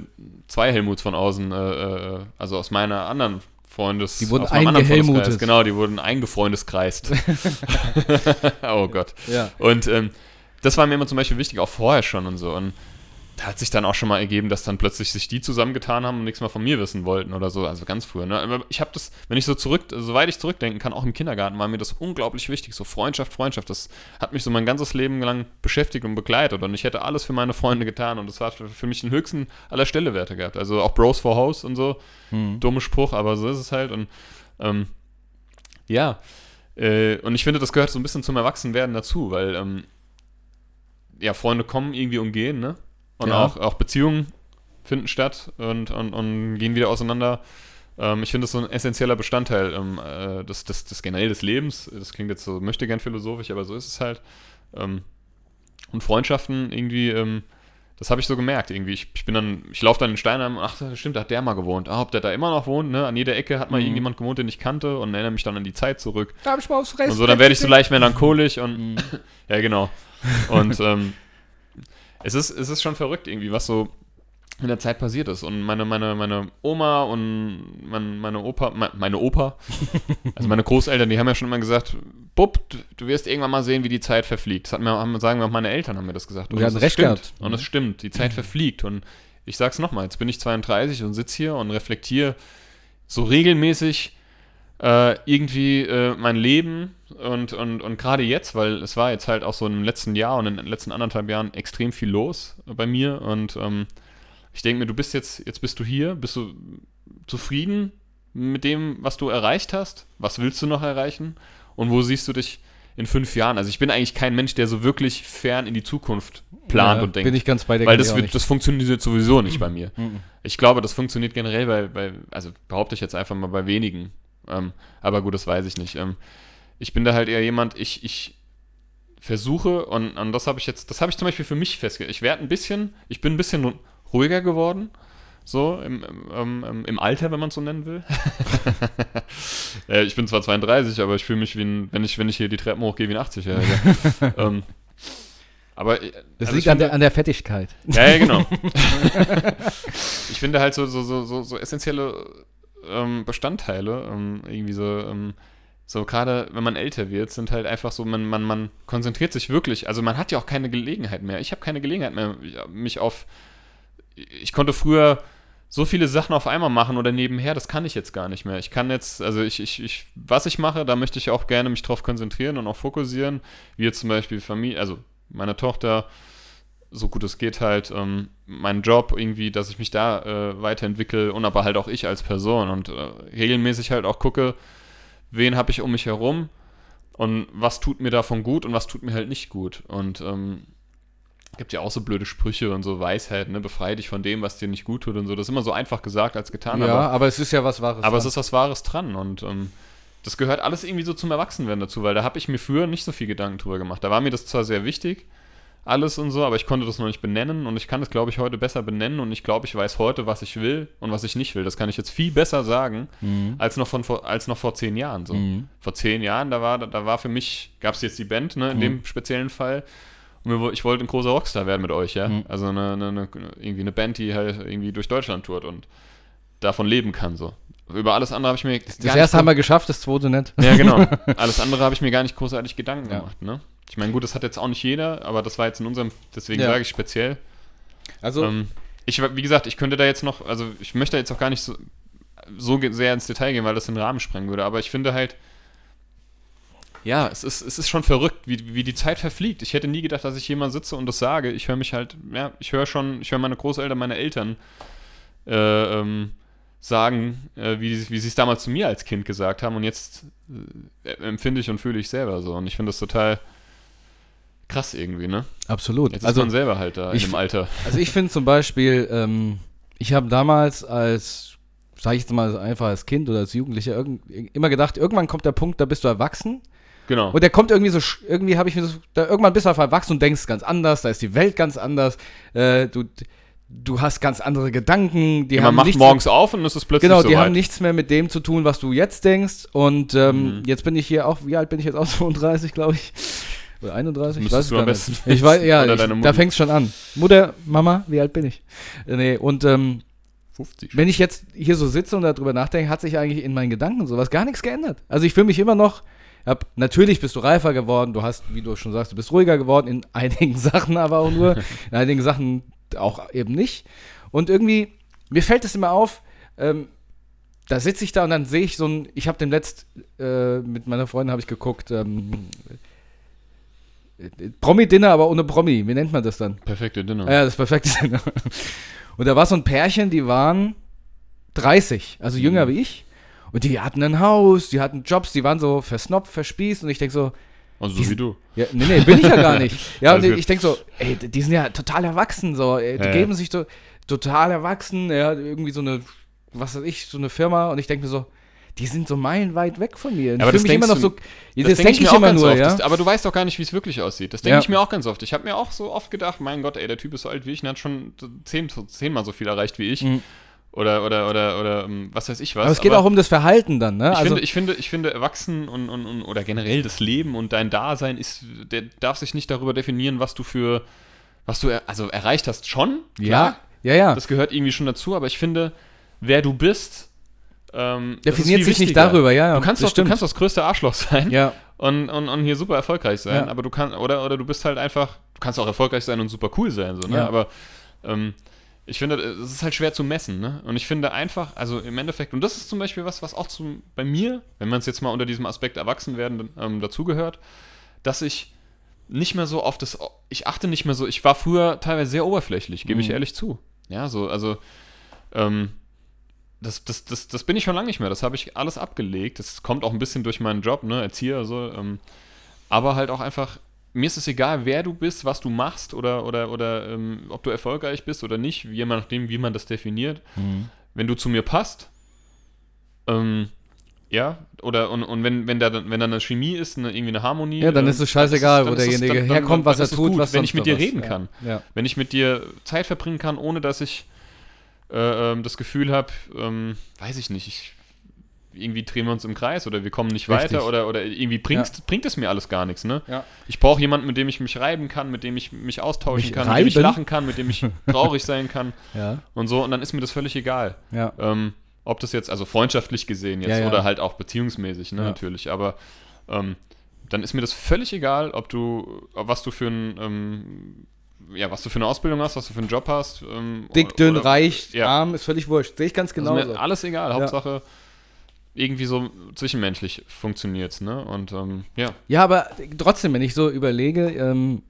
zwei Helmuts von außen, äh, äh, also aus meiner anderen Freundes. Die wurden eingehelmutet. Genau, die wurden eingefreundeskreist. oh Gott. Ja. Und ähm, das war mir immer zum Beispiel wichtig, auch vorher schon und so. Und da hat sich dann auch schon mal ergeben, dass dann plötzlich sich die zusammengetan haben und nichts mehr von mir wissen wollten oder so. Also ganz früher. Ne? Aber ich habe das, wenn ich so zurück, soweit ich zurückdenken kann, auch im Kindergarten war mir das unglaublich wichtig. So Freundschaft, Freundschaft. Das hat mich so mein ganzes Leben lang beschäftigt und begleitet. Und ich hätte alles für meine Freunde getan. Und das war für mich den höchsten aller Stellewerte gehabt. Also auch Bros for House und so. Mhm. Dumme Spruch, aber so ist es halt. Und ähm, ja, äh, und ich finde, das gehört so ein bisschen zum Erwachsenwerden dazu, weil ähm, ja, Freunde kommen irgendwie und gehen, ne? Und Ja. auch, auch Beziehungen finden statt und, und, und gehen wieder auseinander. Ähm, ich finde das so ein essentieller Bestandteil ähm, äh, des, des, des generell des Lebens. Das klingt jetzt so, möchte gern philosophisch, aber so ist es halt. Ähm, und Freundschaften irgendwie, ähm, das habe ich so gemerkt irgendwie. Ich, ich bin dann, ich laufe dann in Steinheim und ach, stimmt, da hat der mal gewohnt. Ah, ob der da immer noch wohnt, ne? An jeder Ecke hat mal Mhm. irgendjemand gewohnt, den ich kannte und erinnere mich dann an die Zeit zurück. Da hab ich mal aufs Fressen. Und so, dann werde ich so leicht melancholisch und Mhm. ja, genau. Und ähm, es, ist, es ist schon verrückt irgendwie, was so in der Zeit passiert ist. Und meine, meine, meine Oma und mein, meine Opa, me- meine Opa, also meine Großeltern, die haben ja schon immer gesagt, Bub, du, du wirst irgendwann mal sehen, wie die Zeit verfliegt. Das hat mir, haben, sagen wir auch meine Eltern haben mir das gesagt. Und hatten das recht stimmt. gehabt. Und es stimmt, die Zeit verfliegt. Und ich sag's nochmal, jetzt bin ich 32 und sitze hier und reflektiere so regelmäßig äh, irgendwie äh, mein Leben und, und, und gerade jetzt, weil es war jetzt halt auch so im letzten Jahr und in den letzten anderthalb Jahren extrem viel los bei mir und ähm, ich denke mir, du bist jetzt, jetzt bist du hier, bist du zufrieden mit dem, was du erreicht hast? Was willst du noch erreichen? Und wo siehst du dich in fünf Jahren? Also ich bin eigentlich kein Mensch, der so wirklich fern in die Zukunft plant Ja, und denkt. Bin ich ganz bei dir. weil das, wird, das funktioniert sowieso nicht bei mir. Mhm. Ich glaube, das funktioniert generell bei, bei also behaupte ich jetzt einfach mal bei wenigen. Ähm, aber gut, das weiß ich nicht. Ähm, ich bin da halt eher jemand, ich, ich versuche, und, und das habe ich jetzt, das habe ich zum Beispiel für mich festgestellt. Ich werde ein bisschen, ich bin ein bisschen ruhiger geworden. So, im, im, im, im Alter, wenn man es so nennen will. äh, ich bin zwar 32, aber ich fühle mich wie ein, wenn ich, wenn ich hier die Treppen hochgehe, wie ein 80-Jähriger. ähm, aber äh, Das also liegt an der, an der Fettigkeit. ja, ja, genau. ich finde halt so, so, so, so, so essentielle ähm, Bestandteile, ähm, irgendwie so, ähm, so gerade wenn man älter wird, sind halt einfach so, man, man, man konzentriert sich wirklich, also man hat ja auch keine Gelegenheit mehr. Ich habe keine Gelegenheit mehr, mich auf, ich konnte früher so viele Sachen auf einmal machen oder nebenher, das kann ich jetzt gar nicht mehr. Ich kann jetzt, also ich, ich, ich was ich mache, da möchte ich auch gerne mich drauf konzentrieren und auch fokussieren, wie jetzt zum Beispiel Familie, also meine Tochter, so gut es geht halt, ähm, meinen Job irgendwie, dass ich mich da äh, weiterentwickle und aber halt auch ich als Person und äh, regelmäßig halt auch gucke, wen habe ich um mich herum und was tut mir davon gut und was tut mir halt nicht gut. Und ähm, gibt ja auch so blöde Sprüche und so Weisheit, ne, befreie dich von dem, was dir nicht gut tut und so. Das ist immer so einfach gesagt als getan, ja, aber, aber, es ist ja was Wahres. aber es dran. ist was Wahres dran und ähm, das gehört alles irgendwie so zum Erwachsenwerden dazu, weil da habe ich mir früher nicht so viel Gedanken drüber gemacht. Da war mir das zwar sehr wichtig, alles und so, aber ich konnte das noch nicht benennen und ich kann das, glaube ich, heute besser benennen und ich glaube, ich weiß heute, was ich will und was ich nicht will. Das kann ich jetzt viel besser sagen, Mhm. als noch, von, vor- als noch vor zehn Jahren. So. Mhm. Vor zehn Jahren, da war, da war für mich, gab es jetzt die Band, ne, in Mhm. dem speziellen Fall. Und ich wollte ein großer Rockstar werden mit euch, ja. Mhm. Also eine, eine, eine, irgendwie eine Band, die halt irgendwie durch Deutschland tourt und davon leben kann, so. Über alles andere habe ich mir. Das erste haben wir geschafft, das zweite nicht. Ja, genau. Alles andere habe ich mir gar nicht großartig Gedanken Ja. gemacht, ne? Ich meine, gut, das hat jetzt auch nicht jeder, aber das war jetzt in unserem, deswegen Ja. sage ich speziell. Also, Ähm, ich, wie gesagt, ich könnte da jetzt noch, also ich möchte da jetzt auch gar nicht so, so sehr ins Detail gehen, weil das den Rahmen sprengen würde, aber ich finde halt, ja, es ist, es ist schon verrückt, wie, wie die Zeit verfliegt. Ich hätte nie gedacht, dass ich mal sitze und das sage. Ich höre mich halt, ja, ich höre schon, ich höre meine Großeltern, meine Eltern äh, ähm, sagen, äh, wie, wie sie es damals zu mir als Kind gesagt haben und jetzt äh, empfinde ich und fühle ich selber so. Und ich finde das total krass irgendwie, ne? Absolut. Jetzt also, ist man selber halt da ich- in dem Alter. Also ich finde zum Beispiel, ähm, ich habe damals als, sage ich jetzt mal einfach als Kind oder als Jugendlicher irgend, immer gedacht, irgendwann kommt der Punkt, da bist du erwachsen. Genau. Und der kommt irgendwie so, irgendwie habe ich mir so, da irgendwann bist du einfach erwachsen und denkst ganz anders, da ist die Welt ganz anders, äh, du, du hast ganz andere Gedanken, die Ja, haben man macht nichts morgens auf und es ist plötzlich Genau, so die haben weit. nichts mehr mit dem zu tun, was du jetzt denkst. Und ähm, Mhm. jetzt bin ich hier auch, wie alt bin ich jetzt auch? 32, glaube ich. Oder 31? Ich weiß du am besten nicht. Ich weiß, ja, ich, da fängt es schon an. Mutter, Mama, wie alt bin ich? Nee, und ähm, 50. wenn ich jetzt hier so sitze und darüber nachdenke, hat sich eigentlich in meinen Gedanken sowas gar nichts geändert. Also ich fühle mich immer noch, hab, natürlich bist du reifer geworden, du hast, wie du schon sagst, du bist ruhiger geworden, in einigen Sachen aber auch nur, in einigen Sachen auch eben nicht. Und irgendwie, mir fällt es immer auf, ähm, da sitze ich da und dann sehe ich so ein, ich habe den letzt, äh, mit meiner Freundin habe ich geguckt, ähm, äh, Promi-Dinner, aber ohne Promi, wie nennt man das dann? Perfekte Dinner. Ja, das perfekte Dinner. Und da war so ein Pärchen, die waren 30, also jünger Mhm. wie ich. Und die hatten ein Haus, die hatten Jobs, die waren so versnoppt, verspießt. Und ich denke so, also so wie du. ja, nee, nee, bin ich ja gar nicht. Ja, und ich denke so, ey, die sind ja total erwachsen, so, ey, die Ja, ja. geben sich so total erwachsen, ja, irgendwie so eine, was weiß ich, so eine Firma. Und ich denke mir so, die sind so meilenweit weg von mir. Und aber ich das mich immer noch so, Das, das, denke ich, mir auch immer ganz nur, oft. ja. Das, aber du weißt doch gar nicht, wie es wirklich aussieht. Das denke Ja. ich mir auch ganz oft. Ich habe mir auch so oft gedacht, mein Gott, ey, der Typ ist so alt wie ich und hat schon zehn, zehnmal so viel erreicht wie ich. Mhm. Oder, oder, oder, oder, ähm, was weiß ich was. Aber es geht auch um das Verhalten dann, ne? Ich, Also, finde, ich, finde, ich finde, Erwachsen und, und, und, oder generell das Leben und dein Dasein ist, der darf sich nicht darüber definieren, was du für, was du, er, also erreicht hast schon, ja, ja, ja. das gehört irgendwie schon dazu, aber ich finde, wer du bist, ähm, Definiert sich nicht wichtiger. darüber, ja. Du kannst, das doch, du kannst das größte Arschloch sein ja, und, und, und hier super erfolgreich sein, Ja. aber du kannst, oder, oder du bist halt einfach, du kannst auch erfolgreich sein und super cool sein, so, ne? Ja. aber ähm, ich finde, es ist halt schwer zu messen, ne? Und ich finde einfach, also im Endeffekt, und das ist zum Beispiel was, was auch zum, bei mir, wenn man es jetzt mal unter diesem Aspekt Erwachsenwerden ähm, dazugehört, dass ich nicht mehr so auf das, ich achte nicht mehr so, ich war früher teilweise sehr oberflächlich, gebe ich Mhm. ehrlich zu. Ja, so, also, ähm, das, das, das, das bin ich schon lange nicht mehr. Das habe ich alles abgelegt. Das kommt auch ein bisschen durch meinen Job, ne, Erzieher, so. Ähm, aber halt auch einfach, mir ist es egal, wer du bist, was du machst oder, oder, oder ähm, ob du erfolgreich bist oder nicht, je nachdem, wie man das definiert. Mhm. Wenn du zu mir passt, ähm, ja, oder und, und wenn, wenn da wenn da eine Chemie ist, eine, irgendwie eine Harmonie. Ja, dann ist es scheißegal, wo ist es- derjenige herkommt, was er tut, gut, was wenn ich mit dir was. reden Ja. kann Ja. wenn ich mit dir Zeit verbringen kann, ohne dass ich äh, ähm, das Gefühl habe, ähm, weiß ich nicht, ich, irgendwie drehen wir uns im Kreis oder wir kommen nicht Richtig. weiter oder, oder irgendwie bringst, bringt es mir alles gar nichts. Ne? Ja. Ich brauche jemanden, mit dem ich mich reiben kann, mit dem ich mich austauschen Mich kann, mit dem ich reiben? lachen kann, mit dem ich traurig sein kann Ja, und so und dann ist mir das völlig egal. ja. Ähm, ob das jetzt, also freundschaftlich gesehen jetzt Ja, ja. oder halt auch beziehungsmäßig, ne, Ja. natürlich, aber ähm, dann ist mir das völlig egal, ob du, was du für ein, ähm, ja, was du für eine Ausbildung hast, was du für einen Job hast. Ähm, Dick, dünn, oder- reich, ja. arm, ist völlig wurscht. Sehe ich ganz Also genauso. mir alles egal, Hauptsache irgendwie so zwischenmenschlich funktioniert's, ne? Und ähm, ja. Ja, aber trotzdem, wenn ich so überlege, ähm,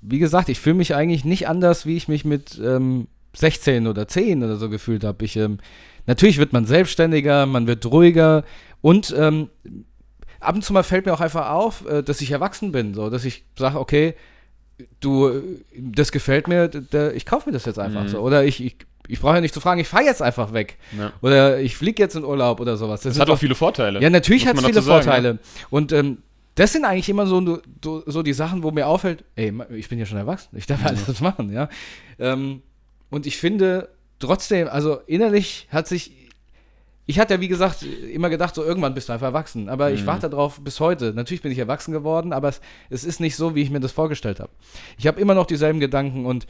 wie gesagt, ich fühle mich eigentlich nicht anders, wie ich mich mit ähm, 16 oder 10 oder so gefühlt habe. Ich, ähm, natürlich wird man selbstständiger, man wird ruhiger und ähm, ab und zu mal fällt mir auch einfach auf, äh, dass ich erwachsen bin, so, dass ich sage, okay, du, das gefällt mir, d- d- ich kaufe mir das jetzt einfach Mhm. so. Oder ich, ich, ich brauche ja nicht zu fragen, ich fahre jetzt einfach weg. ja. Oder ich fliege jetzt in Urlaub oder sowas. Das sind hat auch viele Vorteile. ja, natürlich hat es viele sagen, Vorteile. Und ähm, das sind eigentlich immer so, so, die Sachen, wo mir auffällt, ey, ich bin ja schon erwachsen, ich darf alles machen, ja. Ähm, und ich finde trotzdem, also innerlich hat sich, ich hatte ja wie gesagt immer gedacht, so irgendwann bist du einfach erwachsen, aber ich Mhm. warte darauf bis heute. Natürlich bin ich erwachsen geworden, aber es, es ist nicht so, wie ich mir das vorgestellt habe. Ich habe immer noch dieselben Gedanken und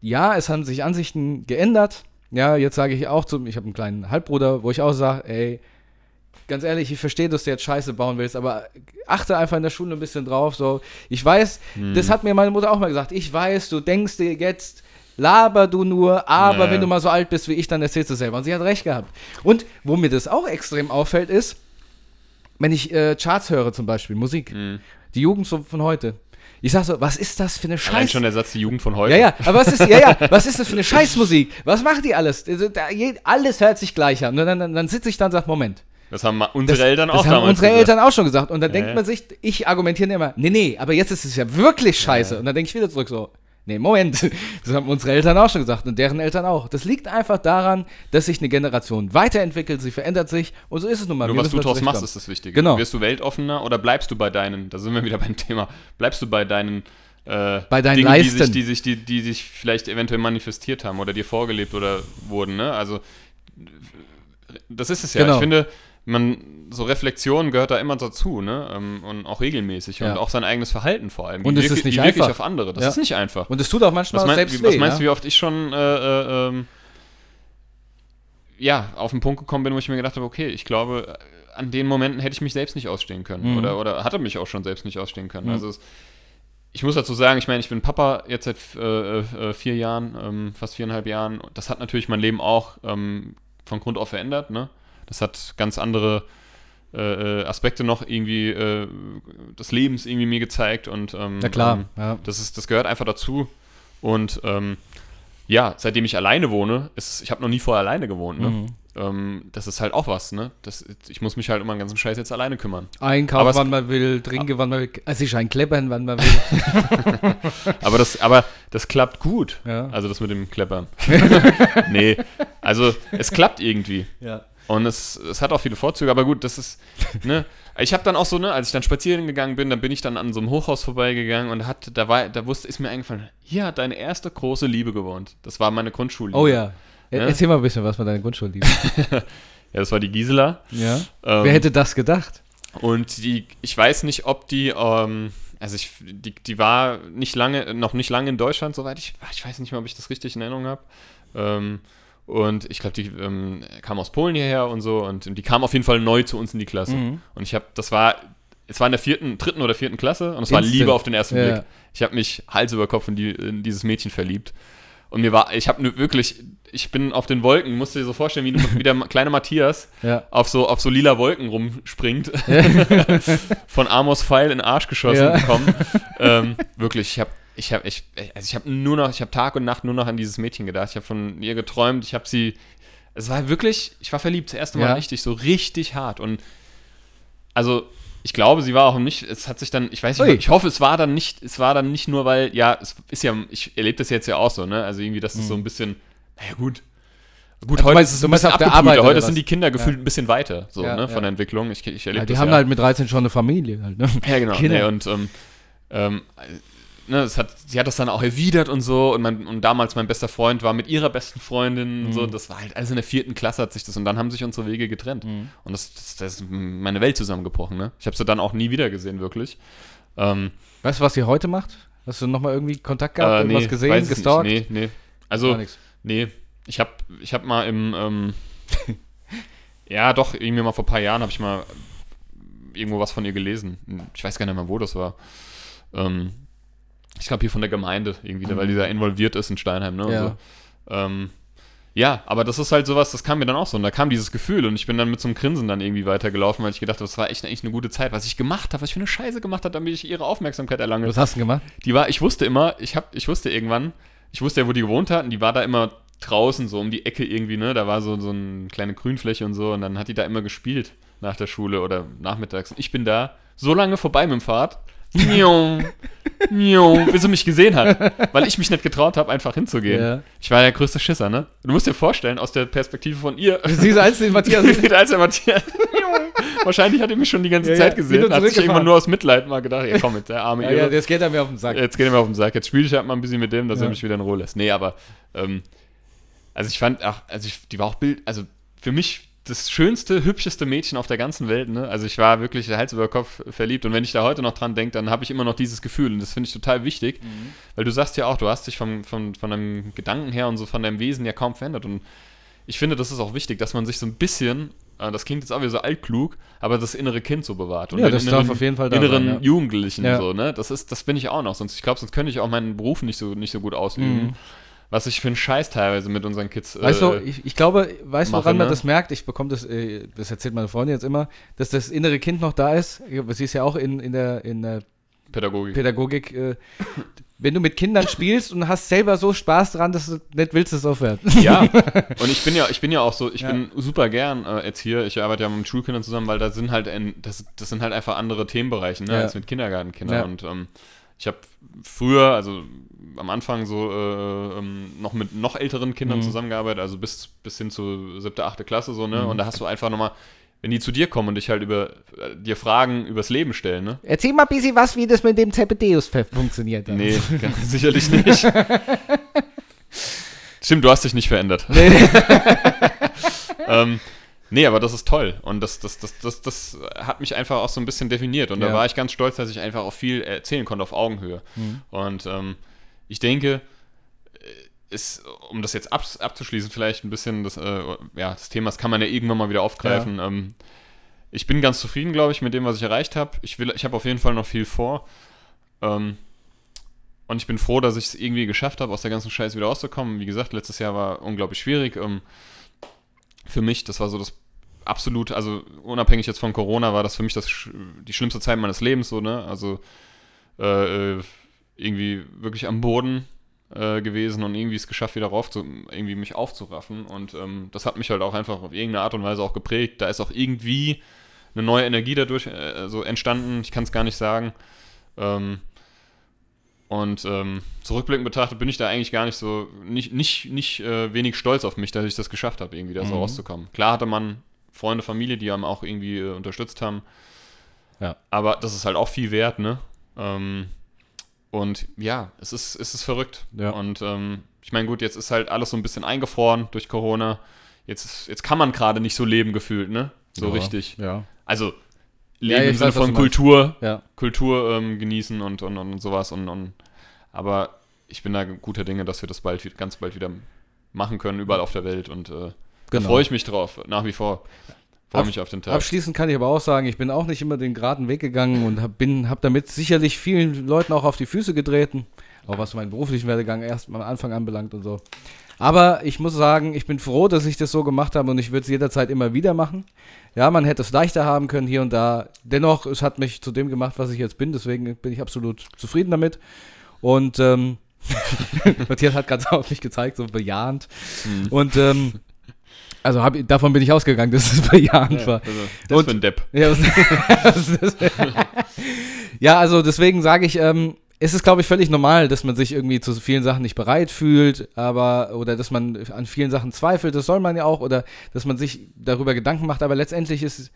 ja, es haben sich Ansichten geändert. Ja, jetzt sage ich auch zum, ich habe einen kleinen Halbbruder, wo ich auch sage, ey, ganz ehrlich, ich verstehe, dass du jetzt Scheiße bauen willst, aber achte einfach in der Schule ein bisschen drauf. So, ich weiß, Mhm. das hat mir meine Mutter auch mal gesagt. Ich weiß, du denkst dir jetzt, laber du nur, aber Ja. wenn du mal so alt bist wie ich, dann erzählst du selber. Und sie hat recht gehabt. Und wo mir das auch extrem auffällt, ist, wenn ich äh, Charts höre zum Beispiel, Musik, Mhm. die Jugend von heute. Ich sag so, was ist das für eine Allein Scheiß... schon der Satz, die Jugend von heute. Ja, ja, aber was ist, ja, ja, was ist das für eine Scheißmusik? Was macht die alles? Also, Alles hört sich gleich an. Und dann, dann, dann sitze ich da und sage, Moment. Das haben unsere Das, Eltern auch das haben damals unsere gesagt. Eltern auch schon gesagt. Und dann denkt Ja. man sich, ich argumentiere immer, nee, nee, aber jetzt ist es ja wirklich scheiße. Und dann denke ich wieder zurück so, nee, Moment, das haben unsere Eltern auch schon gesagt und deren Eltern auch. Das liegt einfach daran, dass sich eine Generation weiterentwickelt, sie verändert sich und so ist es nun mal. Nur Wir was du da draus machst, ist das Wichtige. Genau. Wirst du weltoffener oder bleibst du bei deinen, da sind wir wieder beim Thema, bleibst du bei deinen äh, Bei deinen Dingen, die sich, Leisten. die, sich, die, die sich vielleicht eventuell manifestiert haben oder dir vorgelebt oder wurden, ne? Also das ist es ja. Genau. Ich finde, man, so Reflexion gehört da immer dazu, ne? Ähm, Und auch regelmäßig. Ja. Und auch sein eigenes Verhalten vor allem. Und es ist nicht einfach. auf andere. Das Ja. ist nicht einfach. Und es tut auch manchmal Was, mein, selbst wie, was weh. meinst du, wie oft ich schon äh, äh, ähm, ja, auf den Punkt gekommen bin, wo ich mir gedacht habe, okay, ich glaube, an den Momenten hätte ich mich selbst nicht ausstehen können. Mhm. Oder, oder hatte mich auch schon selbst nicht ausstehen können. Mhm. Also es, ich muss dazu sagen, ich meine, ich bin Papa jetzt seit äh, äh, vier Jahren, ähm, fast viereinhalb Jahren. Das hat natürlich mein Leben auch ähm, von Grund auf verändert. Ne? Das hat ganz andere äh, äh, Aspekte noch irgendwie äh, des Lebens irgendwie mir gezeigt und ähm, Na klar, ähm, ja. das, ist, das gehört einfach dazu. Und ähm, ja, seitdem ich alleine wohne, ist, ich habe noch nie vorher alleine gewohnt. Ne? Mhm. Ähm, das ist halt auch was. Ne? Das, ich muss mich halt um meinen ganzen Scheiß jetzt alleine kümmern. Einkaufen, Aber es- wann man will, trinken, wann man will, also sich ein Kleppern, wann man will. Aber das, aber das klappt gut. Ja. Also das mit dem Kleppern. nee, also es klappt irgendwie. ja. Und es, es hat auch viele Vorzüge, aber gut, das ist, ne, ich habe dann auch so, ne, als ich dann spazieren gegangen bin, dann bin ich dann an so einem Hochhaus vorbeigegangen und hat, da war, da wusste, ist mir eingefallen, hier hat deine erste große Liebe gewohnt. Das war meine Grundschulliebe. Oh ja. Ja? Erzähl mal ein bisschen was von deiner Grundschulliebe. Ja, das war die Gisela. ja. Ähm, Wer hätte das gedacht? Und die, ich weiß nicht, ob die, ähm, also ich, die, die war nicht lange, noch nicht lange in Deutschland, soweit ich, ich weiß nicht mehr, ob ich das richtig in Erinnerung habe. Ähm, und ich glaube, die ähm, kam aus Polen hierher und so und die kam auf jeden Fall neu zu uns in die Klasse. Mhm. Und ich habe, das war, es war in der vierten, dritten oder vierten Klasse und es war. Liebe auf den ersten Ja. Blick. Ich habe mich Hals über Kopf in, die, in dieses Mädchen verliebt. Und mir war, ich habe wirklich, ich bin auf den Wolken, musst du dir so vorstellen, wie, wie der kleine Matthias Ja. auf so, auf so lila Wolken rumspringt, von Amos Pfeil in den Arsch geschossen Ja. bekommen. ähm, wirklich, ich habe ich hab, ich, also ich hab nur noch, ich habe Tag und Nacht nur noch an dieses Mädchen gedacht. Ich habe von ihr geträumt, ich habe sie, es war wirklich, ich war verliebt, das erste Mal Ja. richtig, so richtig hart. Und also, ich glaube, sie war auch nicht, es hat sich dann, ich weiß Ui. nicht, ich hoffe, es war dann nicht, es war dann nicht nur, weil, ja, es ist ja, ich erlebe das jetzt ja auch so, ne? Also irgendwie, das so ein bisschen, naja gut. Gut, Mhm. Also heute meinst- ist es ein bisschen auf der. Arbeit Heute sind die Kinder gefühlt Ja. ein bisschen weiter, so, Ja, ne, von ja. der Entwicklung. Ich, ich erlebe Ja, die haben halt mit 13 schon eine Familie halt, ne? Ja, genau. Kinder. Nee, und ähm, ähm, ne, es hat, sie hat das dann auch erwidert und so. Und, mein, und damals mein bester Freund war mit ihrer besten Freundin und so. Mhm. Das war halt alles in der vierten Klasse hat sich das. Und dann haben sich unsere Wege getrennt. Mhm. Und das, das, das ist meine Welt zusammengebrochen. Ne? Ich habe sie dann auch nie wieder gesehen, wirklich. Ähm, Weißt du, was sie heute macht? Hast du nochmal irgendwie Kontakt gehabt, äh, irgendwas nee, gesehen, weiß es gestalkt? Nicht. Nee, nee. Also, nee. Ich habe ich hab mal im, ähm, ja, doch, irgendwie mal vor ein paar Jahren habe ich mal irgendwo was von ihr gelesen. Ich weiß gar nicht mehr, wo das war. Ähm, ich glaube hier von der Gemeinde irgendwie, weil die da involviert ist in Steinheim, ne? Mhm. Ja. So. Ähm, ja, aber das ist halt sowas, das kam mir dann auch so. Und da kam dieses Gefühl und ich bin dann mit so einem Grinsen dann irgendwie weitergelaufen, weil ich gedacht habe, das war echt eigentlich eine gute Zeit. Was ich gemacht habe, was ich für eine Scheiße gemacht habe, damit ich ihre Aufmerksamkeit erlange. Was hast du gemacht? Die war, ich wusste immer, ich hab, ich wusste irgendwann, ich wusste ja, wo die gewohnt hatten, die war da immer draußen, so um die Ecke irgendwie, ne? Da war so, so eine kleine Grünfläche und so und dann hat die da immer gespielt nach der Schule oder nachmittags. Und ich bin da so lange vorbei mit dem Fahrrad. Bis sie mich gesehen hat, weil ich mich nicht getraut habe, einfach hinzugehen. Ja. Ich war der größte Schisser, ne? Du musst dir vorstellen, aus der Perspektive von ihr, Siehst du eins, den Matthias? als der Matthias, wahrscheinlich hat er mich schon die ganze Ja, Zeit ja, gesehen, du hat sich irgendwann nur aus Mitleid mal gedacht, ja komm mit, der arme ja, Irre. ja, das geht er mir auf den Sack. Jetzt geht er mir auf den Sack. Jetzt spiele ich halt mal ein bisschen mit dem, dass Ja. er mich wieder in Ruhe lässt. Nee, aber ähm, also ich fand, ach, also ich, die war auch Bild, also für mich das schönste, hübscheste Mädchen auf der ganzen Welt, ne? Also ich war wirklich Hals über Kopf verliebt und wenn ich da heute noch dran denke, dann habe ich immer noch dieses Gefühl und das finde ich total wichtig, weil du sagst ja auch, du hast dich vom, vom, von deinem Gedanken her und so von deinem Wesen ja kaum verändert und ich finde, das ist auch wichtig, dass man sich so ein bisschen, äh, das klingt jetzt auch wieder so altklug, aber das innere Kind so bewahrt. Und Ja, das inneren, darf auf jeden Fall da inneren sein, ja. Jugendlichen Ja. so, ne? Das ist, das bin ich auch noch. Sonst, ich glaube, sonst könnte ich auch meinen Beruf nicht so, nicht so gut ausüben. Mhm. Was ich für einen Scheiß teilweise mit unseren Kids. Weißt du, äh, ich, ich glaube, weißt du, woran man ne? das merkt? Ich bekomme das, äh, das erzählt meine Freundin jetzt immer, dass das innere Kind noch da ist. Sie ist ja auch in, in der, in der Pädagogik. Pädagogik, äh, wenn du mit Kindern spielst und hast selber so Spaß dran, dass du nicht willst, dass es aufhört. Ja, und ich bin ja, ich bin ja auch so, ich Ja. bin super gern äh, Erzieher. Ich arbeite ja mit Schulkindern zusammen, weil da sind halt, ein, das, das sind halt einfach andere Themenbereiche, ne, Ja. als mit Kindergartenkindern. Ja. Und ähm, ich habe früher, also am Anfang so äh, ähm, noch mit noch älteren Kindern Mhm. zusammengearbeitet, also bis, bis hin zu siebte, achte Klasse so, Mhm. ne? Und da hast du einfach nochmal, wenn die zu dir kommen und dich halt über äh, dir Fragen übers Leben stellen, ne? Erzähl mal ein bisschen was, wie das mit dem Zebedeus funktioniert. hat. Nee, ganz sicherlich nicht. Stimmt, du hast dich nicht verändert. Nee. ähm, nee, aber das ist toll. Und das, das, das, das, das hat mich einfach auch so ein bisschen definiert. Und Ja. da war ich ganz stolz, dass ich einfach auch viel erzählen konnte auf Augenhöhe. Mhm. Und ähm, ich denke, äh, ist, um das jetzt ab, abzuschließen, vielleicht ein bisschen das, äh, ja, das Thema, das kann man ja irgendwann mal wieder aufgreifen. Ähm, ich bin ganz zufrieden, glaube ich, mit dem, was ich erreicht habe. Ich, will- ich habe auf jeden Fall noch viel vor. Ähm, und ich bin froh, dass ich es irgendwie geschafft habe, aus der ganzen Scheiße wieder rauszukommen. Wie gesagt, letztes Jahr war unglaublich schwierig. Ähm, für mich, das war so das absolut, also unabhängig jetzt von Corona, war das für mich das, die schlimmste Zeit meines Lebens, so, ne? Also äh, äh, irgendwie wirklich am Boden äh, gewesen und irgendwie es geschafft, wieder rauf zu, irgendwie mich aufzuraffen. Und ähm, das hat mich halt auch einfach auf irgendeine Art und Weise auch geprägt. Da ist auch irgendwie eine neue Energie dadurch äh, so entstanden. Ich kann es gar nicht sagen. Ähm, und ähm, zurückblickend betrachtet bin ich da eigentlich gar nicht so, nicht, nicht, nicht äh, wenig stolz auf mich, dass ich das geschafft habe, irgendwie da so Mhm. rauszukommen. Klar hatte man Freunde, Familie, die einem auch irgendwie äh, unterstützt haben. Ja. Aber das ist halt auch viel wert, ne? Ähm, und ja, es ist, es ist verrückt. Ja. Und ähm, ich meine, gut, jetzt ist halt alles so ein bisschen eingefroren durch Corona. Jetzt, ist, jetzt kann man gerade nicht so leben gefühlt, ne? So Ja. richtig. Ja. Also leben ich im Sinne von. Kultur, Ja. Kultur ähm, genießen und, und, und sowas. Und, und, aber ich bin da guter Dinge, dass wir das bald, ganz bald wieder machen können, überall auf der Welt. Und äh, da Genau. freue ich mich drauf, nach wie vor. Freue mich auf den Tag. Abschließend kann ich aber auch sagen, ich bin auch nicht immer den geraden Weg gegangen und hab, bin, habe damit sicherlich vielen Leuten auch auf die Füße getreten, auch was meinen beruflichen Werdegang erst am Anfang anbelangt und so. Aber ich muss sagen, ich bin froh, dass ich das so gemacht habe und ich würde es jederzeit immer wieder machen. Ja, man hätte es leichter haben können hier und da. Dennoch, es hat mich zu dem gemacht, was ich jetzt bin, deswegen bin ich absolut zufrieden damit. Und ähm, Matthias hat gerade auf mich gezeigt, so bejahend. Mhm. Und ähm, also hab, davon bin ich ausgegangen, dass es bejahend war. Also, das Und- für ein Depp. Ja, was, was ist das? ja, also deswegen sage ich, ähm, es ist, glaube ich, völlig normal, dass man sich irgendwie zu vielen Sachen nicht bereit fühlt, aber oder dass man an vielen Sachen zweifelt, das soll man ja auch, oder dass man sich darüber Gedanken macht, aber letztendlich ist es,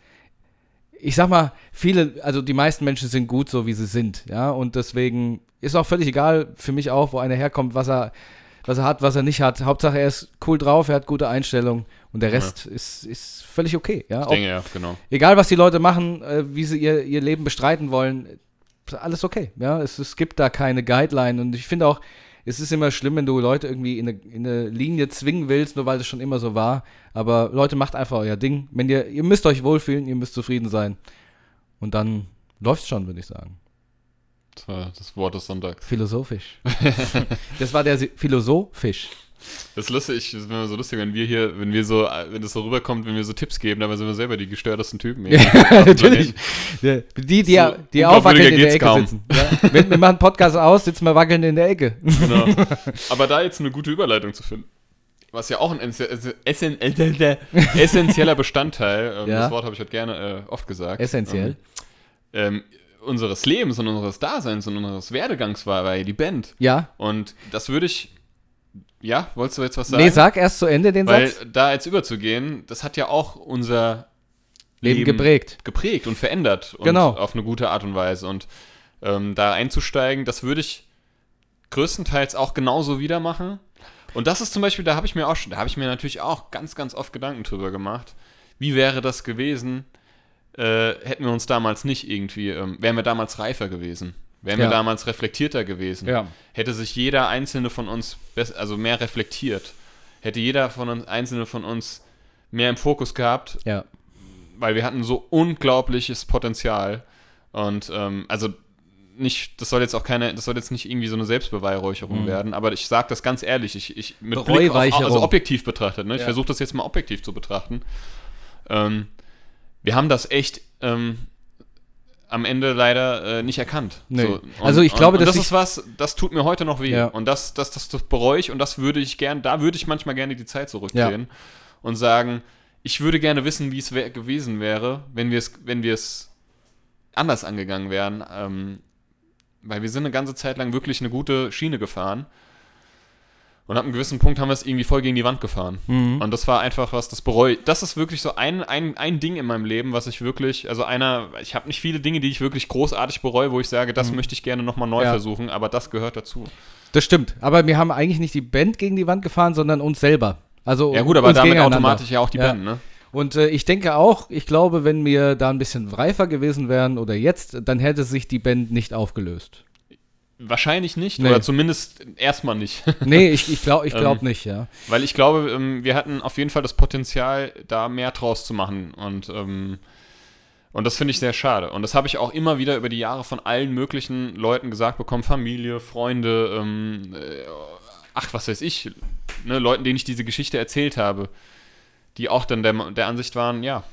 ich sag mal, viele, also die meisten Menschen sind gut so, wie sie sind, ja, und deswegen ist auch völlig egal für mich auch, wo einer herkommt, was er, was er hat, was er nicht hat. Hauptsache, er ist cool drauf, er hat gute Einstellung und der Ja. Rest ist, ist völlig okay, ja. Ich Auch- denke ja, genau. egal was die Leute machen, äh, wie sie ihr, ihr Leben bestreiten wollen, alles okay. Ja, es, es gibt da keine Guideline und ich finde auch, es ist immer schlimm, wenn du Leute irgendwie in eine, in eine Linie zwingen willst, nur weil das schon immer so war. Aber Leute, macht einfach euer Ding. Wenn ihr, ihr müsst euch wohlfühlen, ihr müsst zufrieden sein. Und dann läuft's schon, würde ich sagen. Das war das Wort des Sonntags. Philosophisch. das war der Philosophisch. Das ist lustig, das ist immer so lustig, wenn wir hier, wenn wir so, äh, wenn das so rüberkommt, wenn wir so Tipps geben, dabei sind wir selber die gestörtesten Typen. Ja, natürlich. Ja, Die, die, So die aufwackelnd in der Ecke kaum. sitzen. Ja. Wir, wir machen Podcast aus, sitzen wir wackelnd in der Ecke. Genau. Aber da jetzt eine gute Überleitung zu finden, was ja auch ein essen- äh, essentieller Bestandteil, ähm, Ja. das Wort habe ich heute gerne äh, oft gesagt. Essentiell. Ähm, ähm, unseres Lebens und unseres Daseins und unseres Werdegangs war, war ja die Band. Ja. Und das würde ich, ja, wolltest du jetzt was sagen? Nee, sag erst zu Ende den Weil Satz. da jetzt überzugehen, das hat ja auch unser Leben geprägt. geprägt und verändert und Genau. auf eine gute Art und Weise. Und ähm, da einzusteigen, das würde ich größtenteils auch genauso wieder machen. Und das ist zum Beispiel, da habe ich mir auch schon, da habe ich mir natürlich auch ganz, ganz oft Gedanken drüber gemacht. Wie wäre das gewesen, äh, hätten wir uns damals nicht irgendwie, ähm, wären wir damals reifer gewesen? Wären Ja. wir damals reflektierter gewesen? Ja. Hätte sich jeder einzelne von uns also mehr reflektiert? Hätte jeder von uns, einzelne von uns mehr im Fokus gehabt, Ja. weil wir hatten so unglaubliches Potenzial. Und ähm, also nicht, das soll jetzt auch keine, das soll jetzt nicht irgendwie so eine Selbstbeweihräucherung Mhm. werden, aber ich sage das ganz ehrlich, ich, ich mit Blick auf, also objektiv betrachtet, ne? ich Ja. versuche das jetzt mal objektiv zu betrachten. Ähm, wir haben das echt, ähm, am Ende leider äh, nicht erkannt. Nee. So, und, Also ich glaube, und, und das ist was, das tut mir heute noch weh. Ja. Und das, das, das, das bereue ich und das würde ich gern, da würde ich manchmal gerne die Zeit zurückdrehen und sagen, ich würde gerne wissen, wie es wär, gewesen wäre, wenn wir es, wenn wir es anders angegangen wären. Ähm, weil wir sind eine ganze Zeit lang wirklich eine gute Schiene gefahren. Und ab einem gewissen Punkt haben wir es irgendwie voll gegen die Wand gefahren. Mhm. Und das war einfach was, das bereue ich. Das ist wirklich so ein, ein, ein Ding in meinem Leben, was ich wirklich, also einer, ich habe nicht viele Dinge, die ich wirklich großartig bereue, wo ich sage, das möchte ich gerne nochmal neu Mhm. Ja. versuchen, aber das gehört dazu. Das stimmt. Aber wir haben eigentlich nicht die Band gegen die Wand gefahren, sondern uns selber. Also Ja gut, aber damit automatisch ja auch die Ja. Band, ne? Und äh, ich denke auch, ich glaube, wenn wir da ein bisschen reifer gewesen wären oder jetzt, dann hätte sich die Band nicht aufgelöst. Wahrscheinlich nicht, Nee. oder zumindest erstmal nicht. Nee, ich, ich glaube ich glaub Ähm, nicht, ja. Weil ich glaube, ähm, wir hatten auf jeden Fall das Potenzial, da mehr draus zu machen. Und, ähm, und das finde ich sehr schade. Und das habe ich auch immer wieder über die Jahre von allen möglichen Leuten gesagt bekommen: Familie, Freunde, ähm, äh, ach, was weiß ich, ne, Leuten, denen ich diese Geschichte erzählt habe, die auch dann der, der Ansicht waren: ja,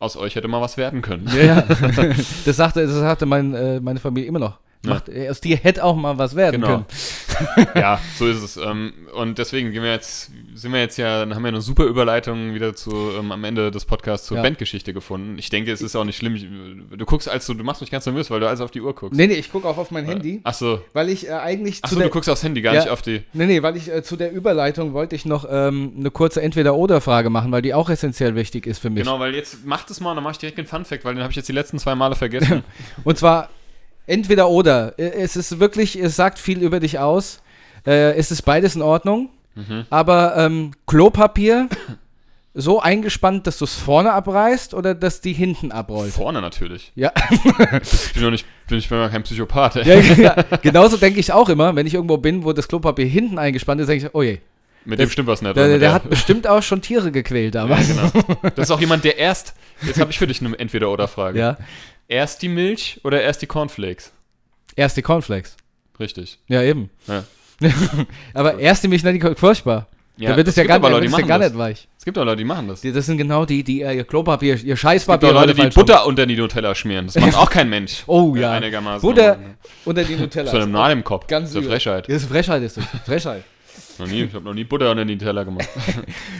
aus euch hätte mal was werden können. Ja, ja. das sagte, das sagte mein, äh, meine Familie immer noch. Ja. Macht, äh, aus dir hätte auch mal was werden Genau. können. ja, so ist es. Ähm, und deswegen gehen wir jetzt, sind wir jetzt ja, dann haben wir eine super Überleitung wieder zu ähm, am Ende des Podcasts zur Ja. Bandgeschichte gefunden. Ich denke, es ist auch nicht schlimm. Du guckst, als du, du machst mich ganz nervös, weil du alles auf die Uhr guckst. Nee, nee, ich gucke auch auf mein Handy, Ach so. weil ich äh, eigentlich Ach so, der, du guckst aufs Handy, gar Ja. nicht auf die. Nee, nee, weil ich äh, zu der Überleitung wollte ich noch ähm, eine kurze Entweder-Oder-Frage machen, weil die auch essentiell wichtig ist für mich. Genau, weil jetzt macht es mal und dann mach ich direkt den Fun-Fact, weil den habe ich jetzt die letzten zwei Male vergessen. Und zwar entweder oder. Äh, Es ist wirklich, es sagt viel über dich aus. Äh, es ist beides in Ordnung. Mhm. Aber ähm, Klopapier so eingespannt, dass du es vorne abreißt oder dass die hinten abrollt? Vorne natürlich. Ja, Ich bin doch nicht, bin ich ja kein Psychopath. Ja, ja. genauso denke ich auch immer, wenn ich irgendwo bin, wo das Klopapier hinten eingespannt ist, denke ich, oh je, Mit Das- dem stimmt was nicht. der, der, Mit hat bestimmt auch schon Tiere gequält ja, damals. genau. Das ist auch jemand, der erst. Jetzt habe ich für dich eine Entweder-Oder-Frage. Ja. Erst die Milch oder erst die Cornflakes? Erst die Cornflakes. Richtig. Ja, eben. Ja. Aber erst die mich nicht furchtbar. Ja, da wird es ja gar, Leute, wird die es ja gar das. nicht weich. Es gibt auch Leute, die machen das. Die, das sind genau die, die ihr Klopapier, ihr Es gibt Scheißpapier auch Leute, die Butter unter die Nutella schmieren. Das macht auch kein Mensch. Oh ja. Einigermaßen. Butter unter die Nutella. So einem Nadel im Kopf. Ganz das ist eine. Frechheit. Das ist Frechheit, ist das. Frechheit. Noch nie, ich habe noch nie Butter unter die Nutella gemacht.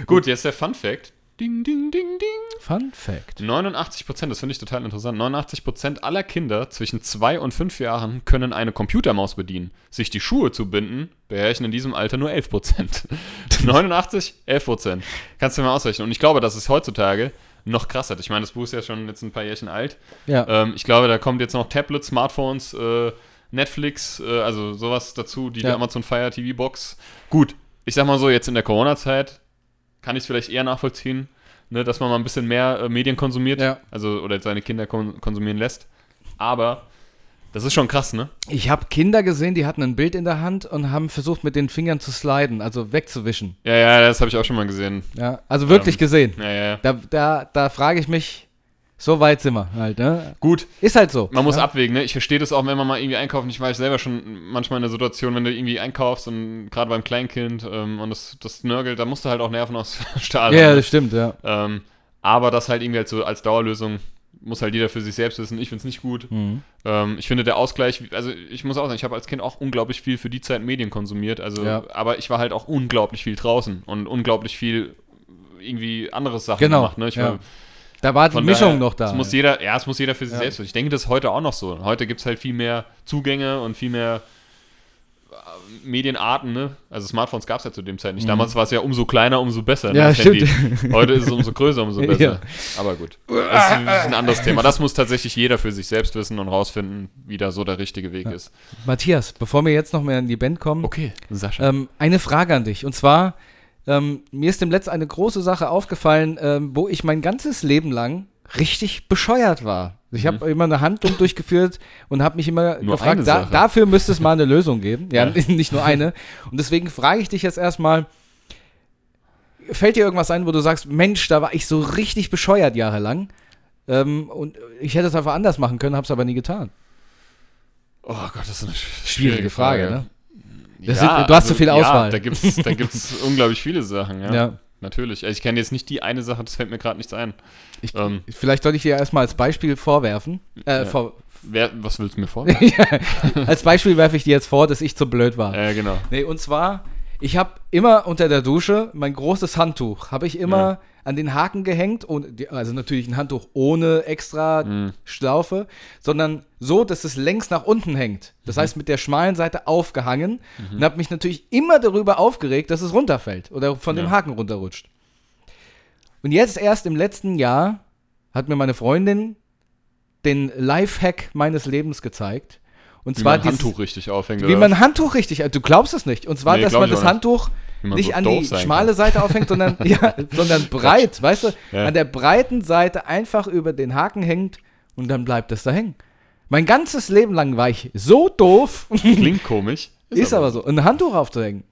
Gut, jetzt der Fun Fact. Ding, ding, ding, ding. Fun Fact. 89 Prozent, das finde ich total interessant. 89 Prozent aller Kinder zwischen 2 und 5 Jahren können eine Computermaus bedienen. Sich die Schuhe zu binden, beherrschen in diesem Alter nur 11 Prozent. 89, 11 Prozent. Kannst du mir mal ausrechnen. Und ich glaube, das ist heutzutage noch krasser. Ich meine, das Buch ist ja schon jetzt ein paar Jährchen alt. Ja. Ähm, ich glaube, da kommt jetzt noch Tablets, Smartphones, äh, Netflix, äh, also sowas dazu, die Ja. Amazon Fire TV Box. Gut, ich sag mal so, jetzt in der Corona-Zeit kann ich es vielleicht eher nachvollziehen, ne, dass man mal ein bisschen mehr äh, Medien konsumiert, Ja. also oder seine Kinder kon konsumieren lässt. Aber das ist schon krass, ne? Ich habe Kinder gesehen, die hatten ein Bild in der Hand und haben versucht, mit den Fingern zu sliden, also wegzuwischen. Ja, ja, das habe ich auch schon mal gesehen. Ja, also wirklich Ähm, gesehen. Ja, ja. Da, da, da frage ich mich, so weit sind wir halt, ne? Gut, Ist halt so. man muss ja? abwägen, ne? Ich verstehe das auch, wenn man mal irgendwie einkaufen. Ich war selber schon manchmal in der Situation, wenn du irgendwie einkaufst und gerade beim Kleinkind ähm, und das, das nörgelt, da musst du halt auch Nerven aus Stahl Ja, haben. das stimmt, ja. Ähm, aber das halt irgendwie halt so als Dauerlösung muss halt jeder für sich selbst wissen. Ich finde es nicht gut. Mhm. Ähm, ich finde der Ausgleich, also ich muss auch sagen, ich habe als Kind auch unglaublich viel für die Zeit Medien konsumiert. Also, Ja. aber ich war halt auch unglaublich viel draußen und unglaublich viel irgendwie anderes Sachen Genau, gemacht. Ne? Ich ja. war, Da war die von Mischung daher, noch da. Es muss jeder, ja, es muss jeder für sich Ja. selbst wissen. Ich denke, das ist heute auch noch so. Heute gibt es halt viel mehr Zugänge und viel mehr äh, Medienarten, ne? Also Smartphones gab es ja zu dem Zeit nicht. Damals war es ja umso kleiner, umso besser. ne, Mhm. Ja, das stimmt. Heute ist es umso größer, umso besser. Ja. Aber gut. Das ist ein anderes Thema. Das muss tatsächlich jeder für sich selbst wissen und rausfinden, wie da so der richtige Weg ist. Matthias, bevor wir jetzt noch mehr in die Band kommen, Okay, Sascha. ähm, eine Frage an dich. Und zwar, ähm, mir ist dem Letzt eine große Sache aufgefallen, ähm, wo ich mein ganzes Leben lang richtig bescheuert war. Ich habe immer eine Handlung durchgeführt und habe mich immer Mhm. Nur gefragt, da, dafür müsste es mal eine Lösung geben. Ja, Ja. nicht nur eine. Und deswegen frage ich dich jetzt erstmal, fällt dir irgendwas ein, wo du sagst, Mensch, da war ich so richtig bescheuert jahrelang. Ähm, und ich hätte es einfach anders machen können, habe es aber nie getan. oh Gott, das ist eine sch- Schwierige Frage, ne? Das Ja, sind- du hast zu viel ja, Auswahl. Da gibt es da gibt's unglaublich viele Sachen, ja. Ja. Natürlich. Also ich kenne jetzt nicht die eine Sache, das fällt mir gerade nichts ein. Ich, Ähm. vielleicht sollte ich dir erstmal als Beispiel vorwerfen, äh, Ja. vor, Wer, was willst du mir vor? Als Beispiel werfe ich dir jetzt vor, dass ich zu blöd war. äh, genau. Nee, und zwar, ich habe immer unter der Dusche mein großes Handtuch, habe ich immer Ja. An den Haken gehängt. Und also natürlich ein Handtuch ohne extra Mhm. Schlaufe, sondern so, dass es längs nach unten hängt. Mhm. Das heißt, mit der schmalen Seite aufgehangen. Und habe mich natürlich immer darüber aufgeregt, dass es runterfällt oder von dem Ja. Haken runterrutscht. Und jetzt erst im letzten Jahr hat mir meine Freundin den Lifehack meines Lebens gezeigt. Und Wie zwar man dieses- Handtuch richtig aufhängt. wie man Handtuch richtig, du glaubst es nicht. Und zwar, Nee, dass man das auch nicht. Nicht so an die schmale kann. Seite aufhängt, sondern, ja, sondern breit, weißt du? Ja. An der breiten Seite einfach über den Haken hängt und dann bleibt es da hängen. Mein ganzes Leben lang war ich so doof, Klingt komisch. ist aber so, ein Handtuch aufzuhängen.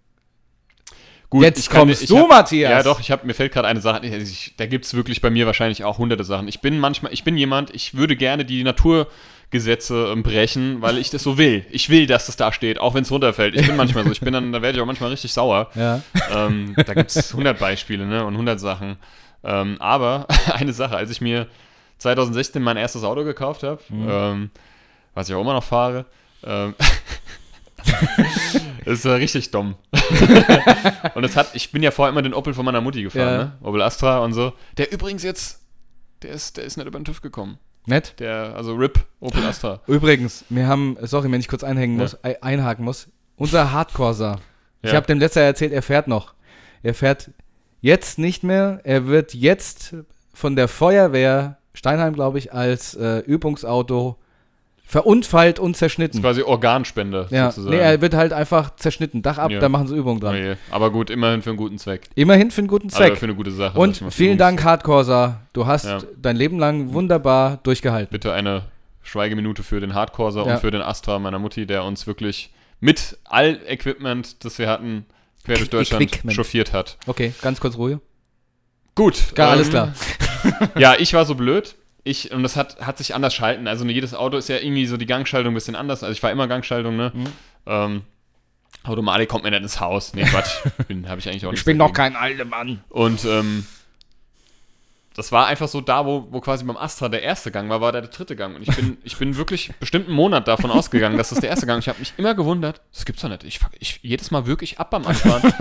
Gut, Jetzt kann- kommst ich du, hab, Matthias. Ja, doch, ich hab, mir fällt gerade eine Sache, ich, da gibt es wirklich bei mir wahrscheinlich auch hunderte Sachen. Ich bin manchmal, ich bin jemand, ich würde gerne die Naturgesetze ähm, brechen, weil ich das so will. Ich will, dass das da steht, auch wenn es runterfällt. Ich bin manchmal so, ich bin dann, da werde ich auch manchmal richtig sauer. Ja. Ähm, da gibt es 100 Beispiele ne, und 100 Sachen. Ähm, aber eine Sache, als ich mir 2016 mein erstes Auto gekauft habe, Mhm. ähm, was ich auch immer noch fahre, ähm, das ist ja richtig dumm. und es hat, ich bin ja vorher immer den Opel von meiner Mutti gefahren, Ja. ne? Opel Astra und so. Der übrigens jetzt, der ist, der ist nicht über den TÜV gekommen. Nett. Der, also RIP, Opel Astra. Übrigens, wir haben, sorry, wenn ich kurz einhängen Ja. muss, ei- einhaken muss, unser Hardcore-Sar. Ich Ja. habe dem letzter erzählt, er fährt noch. Er fährt jetzt nicht mehr. Er wird jetzt von der Feuerwehr Steinheim, glaube ich, als äh, Übungsauto verunfallt und Das zerschnitten. ist quasi Organspende, Ja, sozusagen. nee, er wird halt einfach zerschnitten. Dach ab, Ja. da machen sie Übungen Oh dran. je. Aber gut, immerhin für einen guten Zweck. Immerhin für einen guten Also Zweck. für eine gute Sache. und vielen. Dank, Hardcore-Sar. Du hast Ja. dein Leben lang wunderbar durchgehalten. Bitte eine Schweigeminute für den Hardcorser und für den Astra meiner Mutti, der uns wirklich mit all Equipment, das wir hatten, quer durch Deutschland Equipment. chauffiert hat. Okay, ganz kurz Ruhe. Gut. Gar, alles ähm, klar. Ja, ich war so blöd. Ich, und das hat, hat sich anders schalten. Also jedes Auto ist ja irgendwie so die Gangschaltung ein bisschen anders. Also ich war immer Gangschaltung, ne? Mhm. Ähm, Automatik kommt mir nicht ins Haus. Nee, Quatsch. Bin, habe ich eigentlich auch nicht. Ich bin noch kein alter Mann. Und ähm, das war einfach so da, wo, wo quasi beim Astra der erste Gang war, war der, der dritte Gang. Und ich bin, ich bin wirklich bestimmt einen Monat davon ausgegangen, dass das der erste Gang ist. Ich habe mich immer gewundert, das gibt's doch nicht. Ich, ich jedes Mal wirklich ab beim Anfahren.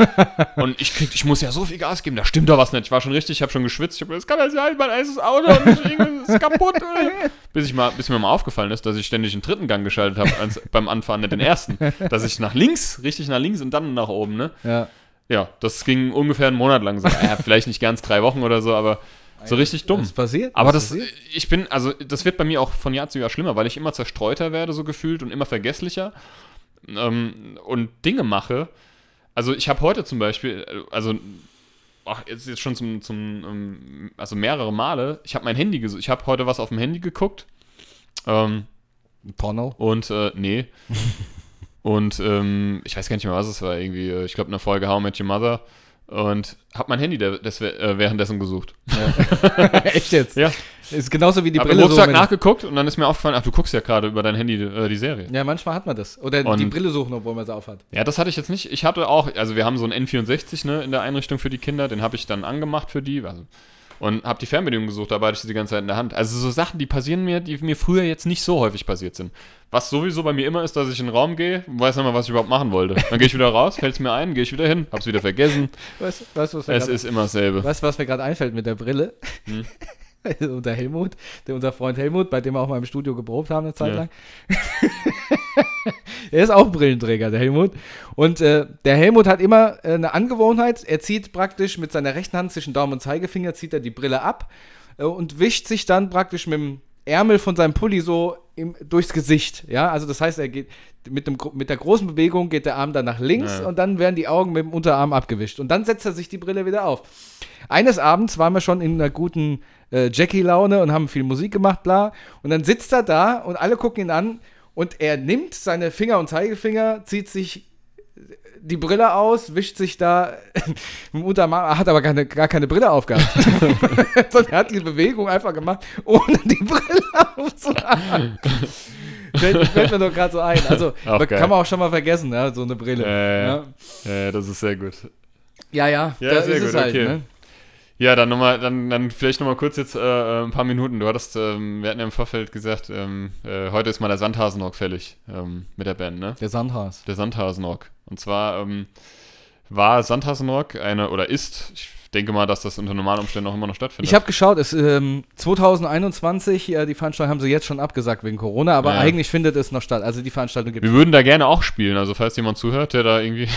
und ich krieg, ich muss ja so viel Gas geben, da stimmt doch was nicht. Ich war schon richtig, ich habe schon geschwitzt. Ich habe das kann ja sein, mein erstes Auto ist kaputt. Bis, ich mal, bis mir mal aufgefallen ist, dass ich ständig den dritten Gang geschaltet habe beim Anfahren, nicht den ersten. Dass ich nach links, richtig nach links und dann nach oben, ne? Ja. Ja, das ging ungefähr einen Monat lang so. Ja, vielleicht nicht ganz drei Wochen oder so, aber so richtig dumm. Was ist passiert? Aber das, passiert? ich bin, also das wird bei mir auch von Jahr zu Jahr schlimmer, weil ich immer zerstreuter werde, so gefühlt und immer vergesslicher ähm, und Dinge mache. Also ich habe heute zum Beispiel, äh, also ach, jetzt, jetzt schon zum, zum ähm, also mehrere Male, ich habe mein Handy gesucht, ich habe heute was auf dem Handy geguckt ähm, Porno. und, äh, nee. und ähm, ich weiß gar nicht mehr, was es war, irgendwie, äh, ich glaube, eine Folge How I Met Your Mother. Und habe mein Handy des, äh, währenddessen gesucht. Echt jetzt? Ja. Ist genauso wie die Ich habe im Brille so. Rucksack wenn- nachgeguckt und dann ist mir aufgefallen, ach, du guckst ja gerade über dein Handy äh, die Serie. ja, manchmal hat man das. Oder die Und- Brille suchen, obwohl man sie aufhat. Ja, das hatte ich jetzt nicht. Ich hatte auch, also wir haben so einen N64 ne, in der Einrichtung für die Kinder, den habe ich dann angemacht für die. Also, und habe die Fernbedienung gesucht, dabei hatte ich sie die ganze Zeit in der Hand. Also so Sachen, die passieren mir, die mir früher jetzt nicht so häufig passiert sind. Was sowieso bei mir immer ist, dass ich in den Raum gehe und weiß nicht mal, was ich überhaupt machen wollte. Dann gehe ich wieder raus, fällt es mir ein, gehe ich wieder hin, hab's wieder vergessen. Weißt weißt, was Es grad- ist immer dasselbe. weißt du, was mir gerade einfällt mit der Brille? Hm. und der Helmut, der, unser Freund Helmut, bei dem wir auch mal im Studio geprobt haben eine Zeit Ja. lang. er ist auch Brillenträger, der Helmut. Und äh, der Helmut hat immer äh, eine Angewohnheit. Er zieht praktisch mit seiner rechten Hand zwischen Daumen und Zeigefinger, zieht er die Brille ab äh, und wischt sich dann praktisch mit dem Ärmel von seinem Pulli so im, durchs Gesicht. Ja, also das heißt, er geht mit, dem, mit der großen Bewegung geht der Arm dann nach links Ja. und dann werden die Augen mit dem Unterarm abgewischt. Und dann setzt er sich die Brille wieder auf. Eines Abends waren wir schon in einer guten äh, Jackie-Laune und haben viel Musik gemacht, bla. Und dann sitzt er da und alle gucken ihn an und er nimmt seine Finger und Zeigefinger, zieht sich die Brille aus, wischt sich da Unterarm, hat aber keine, gar keine Brille aufgehabt. Sondern er hat die Bewegung einfach gemacht, ohne die Brille aufzuhaben. fällt, fällt mir doch gerade so ein. Also Auch kann man auch schon mal vergessen, ja, so eine Brille. Äh, ja. Ja, das ist sehr gut. ja, ja, Ja, da sehr ist es gut, halt. okay. Ne? Ja, dann nochmal, dann, dann vielleicht nochmal kurz jetzt äh, ein paar Minuten. Du hattest, ähm, wir hatten ja im Vorfeld gesagt, ähm, äh, heute ist mal der Sandhasenrock fällig ähm, mit der Band, ne? Der Sandhas. Der Sandhasenrock. Und zwar ähm, war Sandhasenrock eine, oder ist, ich denke mal, dass das unter normalen Umständen auch immer noch stattfindet. Ich habe geschaut, es, ähm, 2021, äh, die Veranstaltung haben sie jetzt schon abgesagt wegen Corona, aber Ja. eigentlich findet es noch statt. Also die Veranstaltung gibt wir würden da gerne auch spielen, also falls jemand zuhört, der da irgendwie.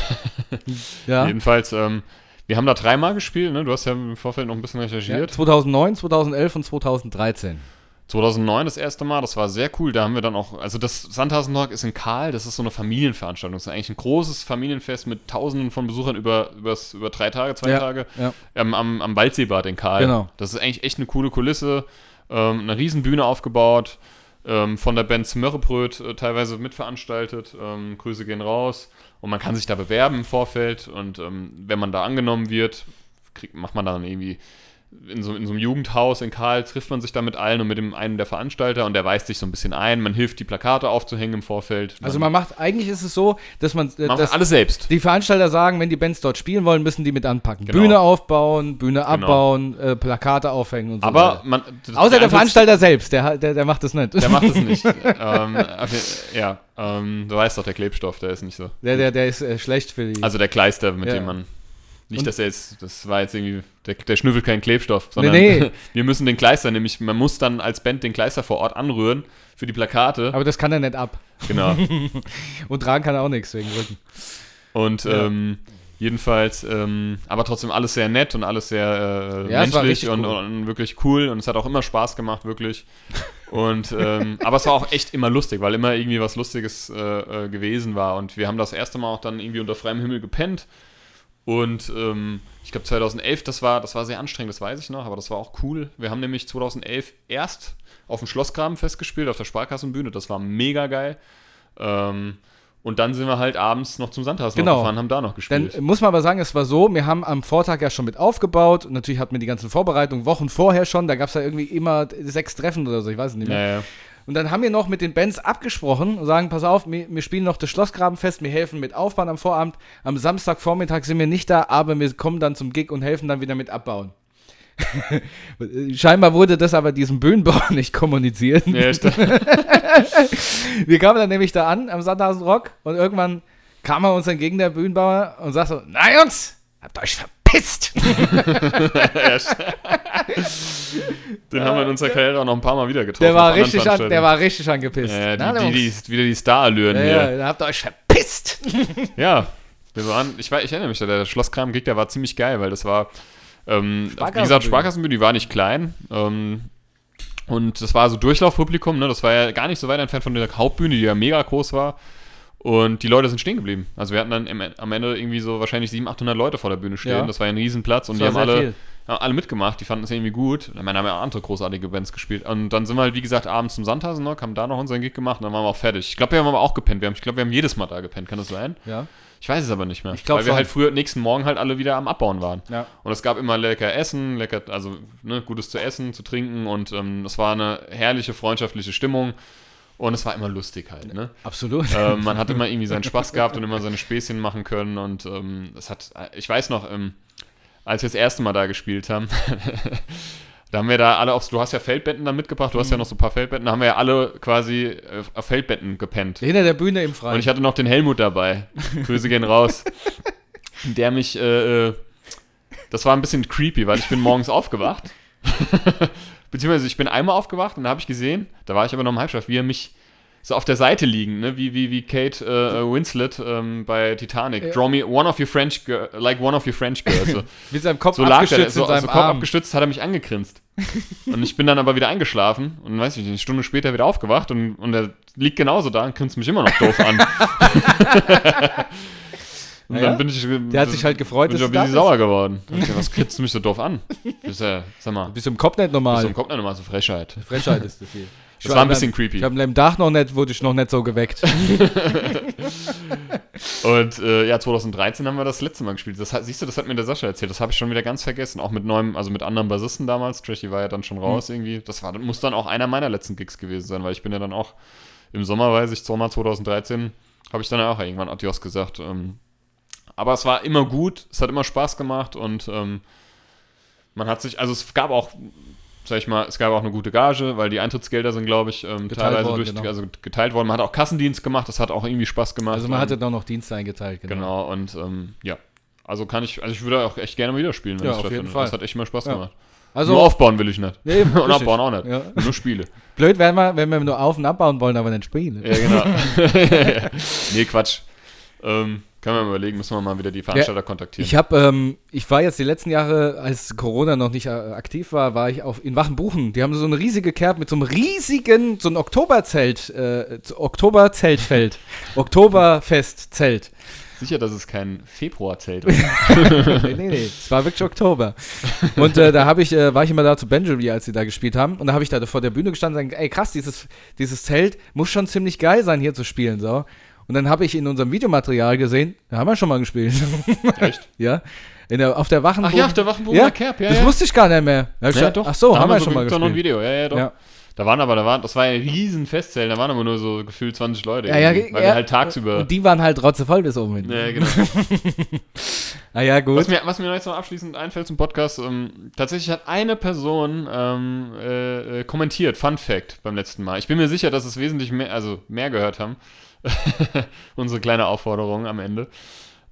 Ja. Jedenfalls, ähm, wir haben da dreimal gespielt, ne? Du hast ja im Vorfeld noch ein bisschen ja. recherchiert. 2009, 2011 und 2013. 2009 das erste Mal, das war sehr cool. Da haben wir dann auch, also das Sandhasenrock ist in Karl, das ist so eine Familienveranstaltung. Das ist eigentlich ein großes Familienfest mit Tausenden von Besuchern über, übers, über drei Tage, zwei Ja, Tage ja. ähm, am, am Waldseebad in Karl. Genau. Das ist eigentlich echt eine coole Kulisse, ähm, eine Riesenbühne aufgebaut, ähm, von der Band Smörrebröt äh, teilweise mitveranstaltet. Ähm, Grüße gehen raus. Und man kann sich da bewerben im Vorfeld. Und ähm, wenn man da angenommen wird, kriegt, macht man dann irgendwie in so, in so einem Jugendhaus in Karl trifft man sich da mit allen und mit dem einen der Veranstalter und der weist sich so ein bisschen ein. Man hilft, die Plakate aufzuhängen im Vorfeld. Also man macht, eigentlich ist es so, dass man, äh, man dass alles selbst. die Veranstalter sagen, wenn die Bands dort spielen wollen, müssen die mit anpacken. Genau. Bühne aufbauen, Bühne abbauen, äh, Plakate aufhängen und so Aber weiter. man. Außer der Veranstalter selbst, der, der, der macht das nicht. Der macht es nicht. ähm, okay, ja, ähm, du weißt doch, der Klebstoff, der ist nicht so. Der, der, der ist äh, schlecht für die. Also der Kleister, mit Ja. dem man. Nicht, Und- dass er jetzt, das war jetzt irgendwie, der, der schnüffelt keinen Klebstoff, sondern nee. wir müssen den Kleister, nämlich man muss dann als Band den Kleister vor Ort anrühren für die Plakate. aber das kann er nicht ab. genau. Und tragen kann er auch nichts wegen Rücken. Und Ja. ähm, jedenfalls, ähm, aber trotzdem alles sehr nett und alles sehr äh, Ja, menschlich und, cool. und wirklich cool und es hat auch immer Spaß gemacht, wirklich. Und ähm, aber es war auch echt immer lustig, weil immer irgendwie was Lustiges äh, äh, gewesen war. Und wir haben das erste Mal auch dann irgendwie unter freiem Himmel gepennt. Und ähm, ich glaube 2011, das war, das war sehr anstrengend, das weiß ich noch, aber das war auch cool. Wir haben nämlich 2011 erst auf dem Schlossgraben festgespielt, auf der Sparkassenbühne. Das war mega geil. Ähm, und dann sind wir halt abends noch zum Sandhaus Genau. gefahren, haben da noch Dann gespielt. äh, muss man aber sagen, es war so, wir haben am Vortag ja schon mit aufgebaut. Und natürlich hatten wir die ganzen Vorbereitungen Wochen vorher schon. Da gab es ja irgendwie immer sechs Treffen oder so, ich weiß es nicht mehr. ja, ja. Und dann haben wir noch mit den Bands abgesprochen und sagen, pass auf, wir, wir spielen noch das Schlossgrabenfest, wir helfen mit Aufbauen am Vorabend. Am Samstagvormittag sind wir nicht da, aber wir kommen dann zum Gig und helfen dann wieder mit abbauen. Scheinbar wurde das aber diesem Bühnenbau nicht kommuniziert. ja. Wir kamen dann nämlich da an am Sandhasenrock und irgendwann kam er uns entgegen der Bühnenbauer und sagte so, na Jungs, habt euch verpisst. Stimmt. Den haben wir in unserer Karriere auch noch ein paar Mal wieder getroffen. Der war richtig, an, der war richtig angepisst. ja, Na, die, die, Jungs? die, wieder die Star-Allüren ja, hier. ja, da habt ihr euch verpisst. Ja, wir waren, ich, ich erinnere mich, der Schlosskram-Gig, der war ziemlich geil, weil das war, ähm, wie Sparkassenbühne. gesagt, Sparkassenbühne, die war nicht klein. Ähm, und das war so Durchlaufpublikum, ne? Das war ja gar nicht so weit entfernt von der Hauptbühne, die ja mega groß war. Und die Leute sind stehen geblieben. Also wir hatten dann im, am Ende irgendwie so wahrscheinlich 700, 800 Leute vor der Bühne stehen. Ja. Das war ja ein Riesenplatz und die haben alle, haben alle mitgemacht. Die fanden es irgendwie gut. Ich meine, haben ja andere großartige Bands gespielt. Und dann sind wir halt, wie gesagt, abends zum Sandhasenrock, haben da noch unseren Gig gemacht und dann waren wir auch fertig. Ich glaube, wir haben aber auch gepennt. Wir haben, ich glaube, wir haben jedes Mal da gepennt. Kann das sein? Ja. Ich weiß es aber nicht mehr. Ich glaub Weil wir schon. halt früher nächsten Morgen halt alle wieder am Abbauen waren. Ja. Und es gab immer lecker Essen, lecker, also ne, Gutes zu essen, zu trinken und ähm, es war eine herrliche, freundschaftliche Stimmung. Und es war immer lustig halt, ne? Absolut. ähm, man hat immer irgendwie seinen Spaß gehabt und immer seine Späßchen machen können. Und ähm, es hat, ich weiß noch, ähm, als wir das erste Mal da gespielt haben, da haben wir da alle aufs, du hast ja Feldbetten dann mitgebracht, du hast Mhm. ja noch so ein paar Feldbetten, da haben wir ja alle quasi äh, auf Feldbetten gepennt. Hinter der Bühne im Und Freien. ich hatte noch den Helmut dabei. Grüße gehen raus. Der mich, äh, äh, das war ein bisschen creepy, weil ich bin morgens aufgewacht. Beziehungsweise ich bin einmal aufgewacht und da habe ich gesehen, da war ich aber noch im Halbschlaf, wie er mich so auf der Seite liegen, ne? wie, wie, wie Kate äh, Winslet ähm, bei Titanic. Ja. Draw me one of your French girl, like one of your French girls. So, Mit seinem Kopf so lag er, abgestützt so, in seinem so Kopf Arm. abgestützt hat er mich angegrinst. und ich bin dann aber wieder eingeschlafen und weiß ich nicht, eine Stunde später wieder aufgewacht und, und er liegt genauso da und grinst mich immer noch doof an. und Naja, dann bin ich, Der hat sich halt gefreut, bin ich dass bisschen bist. sauer geworden. Da hab ich gedacht, Was grinst du mich so doof an? Bist ja, sag mal, Bist du im Kopf nicht bist normal? du im Kopf nicht nochmal so Frechheit. Frechheit ist das hier. Das war ein bisschen creepy. Ich habe im Dach noch nicht, wurde ich noch nicht so geweckt. Und äh, ja, 2013 haben wir das letzte Mal gespielt. Das, siehst du, das hat mir der Sascha erzählt. Das habe ich schon wieder ganz vergessen. Auch mit neuem, also mit anderen Bassisten damals. Trashy war ja dann schon raus irgendwie. Das war, muss dann auch einer meiner letzten Gigs gewesen sein, weil ich bin ja dann auch im Sommer, weiß ich, Sommer 2013, habe ich dann auch irgendwann Adios gesagt. Ähm, aber es war immer gut, es hat immer Spaß gemacht und ähm, man hat sich, also es gab auch, sag ich mal, es gab auch eine gute Gage, weil die Eintrittsgelder sind, glaube ich, ähm, Geteilt teilweise worden, durch, genau. also geteilt worden. Man hat auch Kassendienst gemacht, das hat auch irgendwie Spaß gemacht. Also man Ähm, hatte da noch Dienste eingeteilt, genau. Genau, und ähm, ja. Also kann ich, also ich würde auch echt gerne wieder spielen, wenn Ja, es auf jeden stattfindet. Fall. Das hat echt mal Spaß Ja. gemacht. Also nur aufbauen will ich nicht. Nee, und richtig. abbauen auch nicht. Ja. Nur Spiele. blöd wäre mal, wenn wir nur auf und abbauen wollen, aber nicht spielen. Ja, genau. nee, Quatsch. Ähm, können wir mal überlegen, müssen wir mal wieder die Veranstalter kontaktieren. Ich habe, ähm, ich war jetzt die letzten Jahre, als Corona noch nicht äh, aktiv war, war ich auf, in Wachenbuchen. Die haben so eine riesige Kerb mit so einem riesigen, so ein Oktoberzelt, äh, Oktoberzeltfeld, Oktoberfestzelt. Sicher, dass es kein Februarzelt ist. nee, nee, nee, es war wirklich Oktober. Und äh, da habe ich, äh, war ich immer da zu Benjury, als sie da gespielt haben. Und da habe ich da vor der Bühne gestanden und gesagt, ey krass, dieses, dieses Zelt muss schon ziemlich geil sein, hier zu spielen. So. Und dann habe ich in unserem Videomaterial gesehen, da haben wir schon mal gespielt. Echt? ja. In der, auf der Wachenbuchen. Ach ja, auf der Wachenbuchener Ja, Kerb, ja. das ja. wusste ich gar nicht mehr. Ja, gesagt, Ach so, Da haben wir so schon mal doch noch ein gespielt. Video, ja, ja, doch. Da waren aber, da waren, das war ein riesen Festzelt, da waren aber nur so gefühlt 20 Leute. Ja, ja, weil ja. wir halt tagsüber. Und die waren halt rotzevoll bis oben hin. ja, genau. Ah ja, gut. Was mir, was mir jetzt noch abschließend einfällt zum Podcast, ähm, tatsächlich hat eine Person ähm, äh, äh, kommentiert, Fun Fact, beim letzten Mal. Ich bin mir sicher, dass es wesentlich mehr, also mehr gehört haben. Unsere kleine Aufforderung am Ende.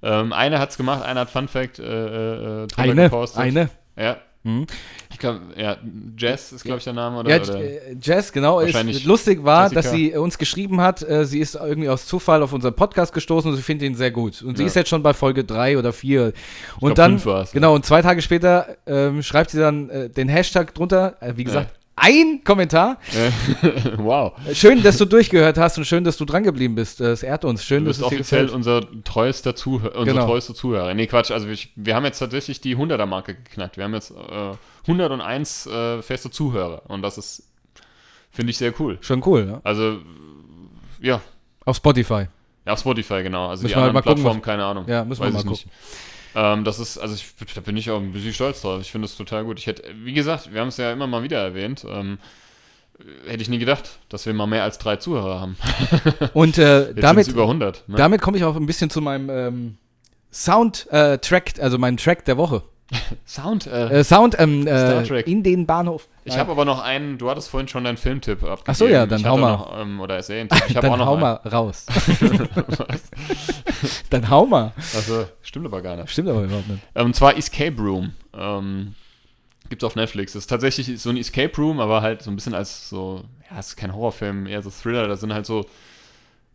Ähm, eine hat es gemacht, eine hat Fun Fact äh, äh, drunter eine, gepostet. eine. Ja. Mhm. Ich glaube, ja, Jess ist, glaube ich, der Name, oder? Ja, oder? äh, Jess, genau. Ist, lustig war, Jessica. dass sie uns geschrieben hat, äh, sie ist irgendwie aus Zufall auf unseren Podcast gestoßen und sie findet ihn sehr gut. Und sie Ja. ist jetzt schon bei Folge 3 oder 4. Und glaub, dann, ja. genau, und zwei Tage später ähm, schreibt sie dann äh, den Hashtag drunter, äh, wie gesagt, ein Kommentar. Wow. Schön, dass du durchgehört hast und schön, dass du dran geblieben bist. Es ehrt uns. Schön, Du dass bist es dir offiziell unser treuester Zuhörer, unsere Genau. treueste Zuhörer. Nee, Quatsch, also wir, wir haben jetzt tatsächlich die 100er-Marke geknackt. Wir haben jetzt äh, 101 äh, feste Zuhörer und das ist, finde ich, sehr cool. Schon cool, ne? Also, ja, Auf Spotify. ja, auf Spotify, genau. Also Müssen die wir anderen mal gucken, Plattformen, keine Ahnung. Ja, müssen wir mal ich nicht. Ähm, das ist, also ich, da bin ich auch ein bisschen stolz drauf. Ich finde das total gut. Ich hätte, wie gesagt, wir haben es ja immer mal wieder erwähnt, ähm, hätte ich nie gedacht, dass wir mal mehr als drei Zuhörer haben. Und äh, damit, über 100. Ne? damit komme ich auch ein bisschen zu meinem ähm, Sound-Track, also meinem Track der Woche. Sound, äh, Äh, Sound ähm, Star äh, Trek. in den Bahnhof. Ich habe aber noch einen, du hattest vorhin schon deinen Filmtipp abgegeben. Ach so, ja, dann ich hau mal. Noch, ähm, oder Serientipp. Ich habe Dann auch noch hau einen. mal raus. Was? Dann hau mal. Also, stimmt aber gar nicht. Stimmt aber überhaupt nicht. Ähm, und zwar Escape Room. Ähm, gibt's auf Netflix. Das ist tatsächlich so ein Escape Room, aber halt so ein bisschen als so, ja, es ist kein Horrorfilm, eher so Thriller. Da sind halt so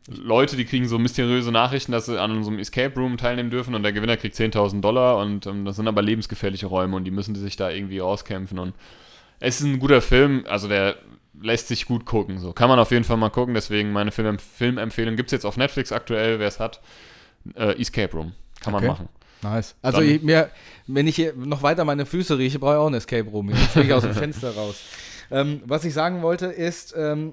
Leute, die kriegen so mysteriöse Nachrichten, dass sie an so einem Escape Room teilnehmen dürfen und der Gewinner kriegt 10.000 Dollar und ähm, das sind aber lebensgefährliche Räume und die müssen sich da irgendwie rauskämpfen und es ist ein guter Film, also der lässt sich gut gucken, so kann man auf jeden Fall mal gucken, deswegen meine Film Filmempfehlung gibt es jetzt auf Netflix aktuell, wer es hat, äh, Escape Room, kann man Okay. machen. Nice. Also ich, mir, wenn ich hier noch weiter meine Füße rieche, brauche ich auch einen Escape Room. Jetzt fliege ich aus dem Fenster raus. Ähm, was ich sagen wollte ist, ähm,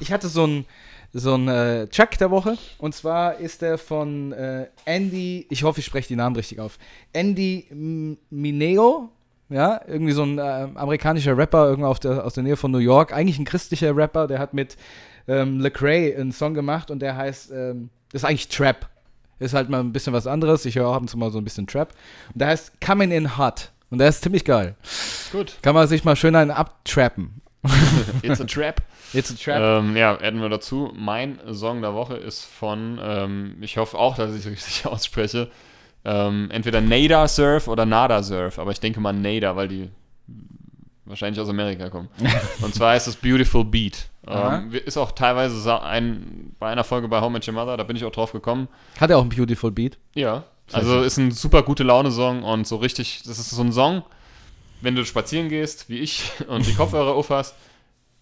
ich hatte so einen so ein, äh, Track der Woche und zwar ist der von äh, Andy, ich hoffe, ich spreche die Namen richtig auf, Andy M- Mineo, ja, irgendwie so ein äh, amerikanischer Rapper irgendwo auf der, aus der Nähe von New York, eigentlich ein christlicher Rapper, der hat mit ähm, Lecrae einen Song gemacht und der heißt, ähm, das ist eigentlich Trap. Ist halt mal ein bisschen was anderes. Ich höre auch ab und zu mal so ein bisschen Trap. Und der heißt Coming in Hot. Und der ist ziemlich geil. Gut, Kann man sich mal schön einen abtrappen. it's a trap. Jetzt ein Trap. Ähm, ja, adden wir dazu. Mein Song der Woche ist von, ähm, ich hoffe auch, dass ich es richtig ausspreche, ähm, entweder Nada Surf oder Nada Surf, aber ich denke mal Nada, weil die wahrscheinlich aus Amerika kommen. Und zwar ist es Beautiful Beat. Ähm, ist auch teilweise ein, bei einer Folge bei How Met Your Mother, da bin ich auch drauf gekommen. Hat er auch einen Beautiful Beat? Ja. Also ist ein super gute Laune-Song und so richtig, das ist so ein Song, wenn du spazieren gehst, wie ich, und die Kopfhörer aufhast,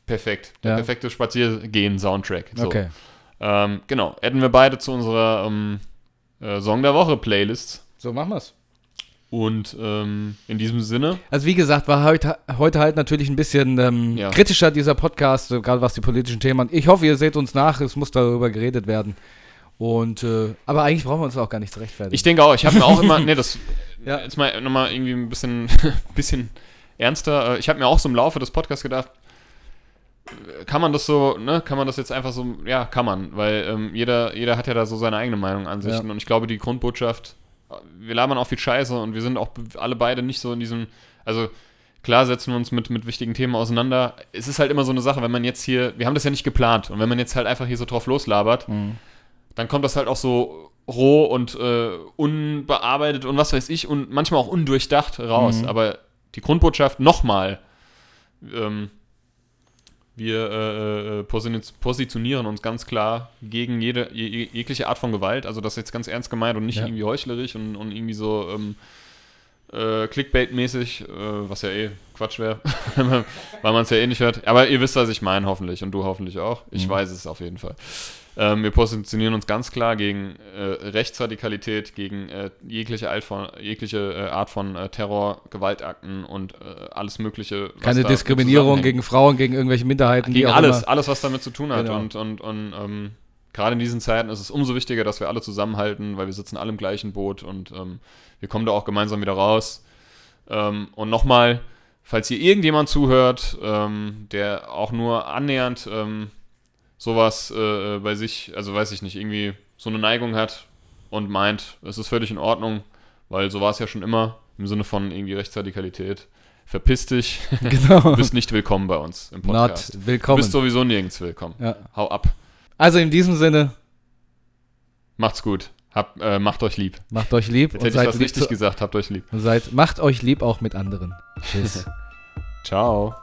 perfekt. Der Ja. perfekte Spaziergehen-Soundtrack. So. Okay. Ähm, genau, adden wir beide zu unserer ähm, äh, Song der Woche Playlist. So machen wir's. Und ähm, in diesem Sinne, Also wie gesagt, war heute, heute halt natürlich ein bisschen ähm, Ja. kritischer dieser Podcast, so gerade was die politischen Themen angeht. Ich hoffe, ihr seht uns nach, es muss darüber geredet werden. Und äh, aber eigentlich brauchen wir uns auch gar nicht zu rechtfertigen. ich denke auch, ich habe mir auch immer, nee, das Ja. jetzt mal nochmal irgendwie ein bisschen, bisschen ernster. Äh, Ich habe mir auch so im Laufe des Podcasts gedacht, äh, kann man das so, ne, kann man das jetzt einfach so, ja, kann man, weil ähm, jeder, jeder hat ja da so seine eigene Meinung, Ansichten und ich glaube, die Grundbotschaft, äh, wir labern auch viel Scheiße und wir sind auch alle beide nicht so in diesem, also Klar setzen wir uns mit, mit wichtigen Themen auseinander. Es ist halt immer so eine Sache, wenn man jetzt hier, wir haben das ja nicht geplant und wenn man jetzt halt einfach hier so drauf loslabert, Mhm. dann kommt das halt auch so roh und äh, unbearbeitet und was weiß ich und manchmal auch undurchdacht raus. Mhm. Aber die Grundbotschaft nochmal, ähm, wir äh, äh, posi- positionieren uns ganz klar gegen jede je, jegliche Art von Gewalt. Also das ist jetzt ganz ernst gemeint und nicht Ja. irgendwie heuchlerisch und, und irgendwie so ähm, äh, Clickbait-mäßig, äh, was ja eh Quatsch wäre, weil man es ja eh nicht hört. Aber ihr wisst, was ich meine, hoffentlich. Und du hoffentlich auch. Ich Mhm. weiß es auf jeden Fall. Ähm, wir positionieren uns ganz klar gegen äh, Rechtsradikalität, gegen äh, jegliche, Art von, jegliche äh, Art von äh, Terror, Gewaltakten und äh, alles Mögliche. Keine Diskriminierung gegen Frauen, gegen irgendwelche Minderheiten. Gegen alles, Immer. alles, was damit zu tun hat. Genau. Und, und, und ähm, gerade in diesen Zeiten ist es umso wichtiger, dass wir alle zusammenhalten, weil wir sitzen alle im gleichen Boot und ähm, wir kommen da auch gemeinsam wieder raus. Ähm, und nochmal, falls hier irgendjemand zuhört, ähm, der auch nur annähernd ähm, sowas äh, bei sich, also weiß ich nicht, irgendwie so eine Neigung hat und meint, es ist völlig in Ordnung, weil so war es ja schon immer, im Sinne von irgendwie Rechtsradikalität. Verpiss dich, Genau. du bist nicht willkommen bei uns im Podcast. Not Du willkommen. bist sowieso nirgends willkommen. ja. Hau ab. Also in diesem Sinne, Macht's gut. Hab, äh, macht euch lieb. macht euch lieb Jetzt und hätte ich seid was lieb richtig gesagt. Habt euch lieb. und seid, macht euch lieb auch mit anderen. Tschüss. Ciao.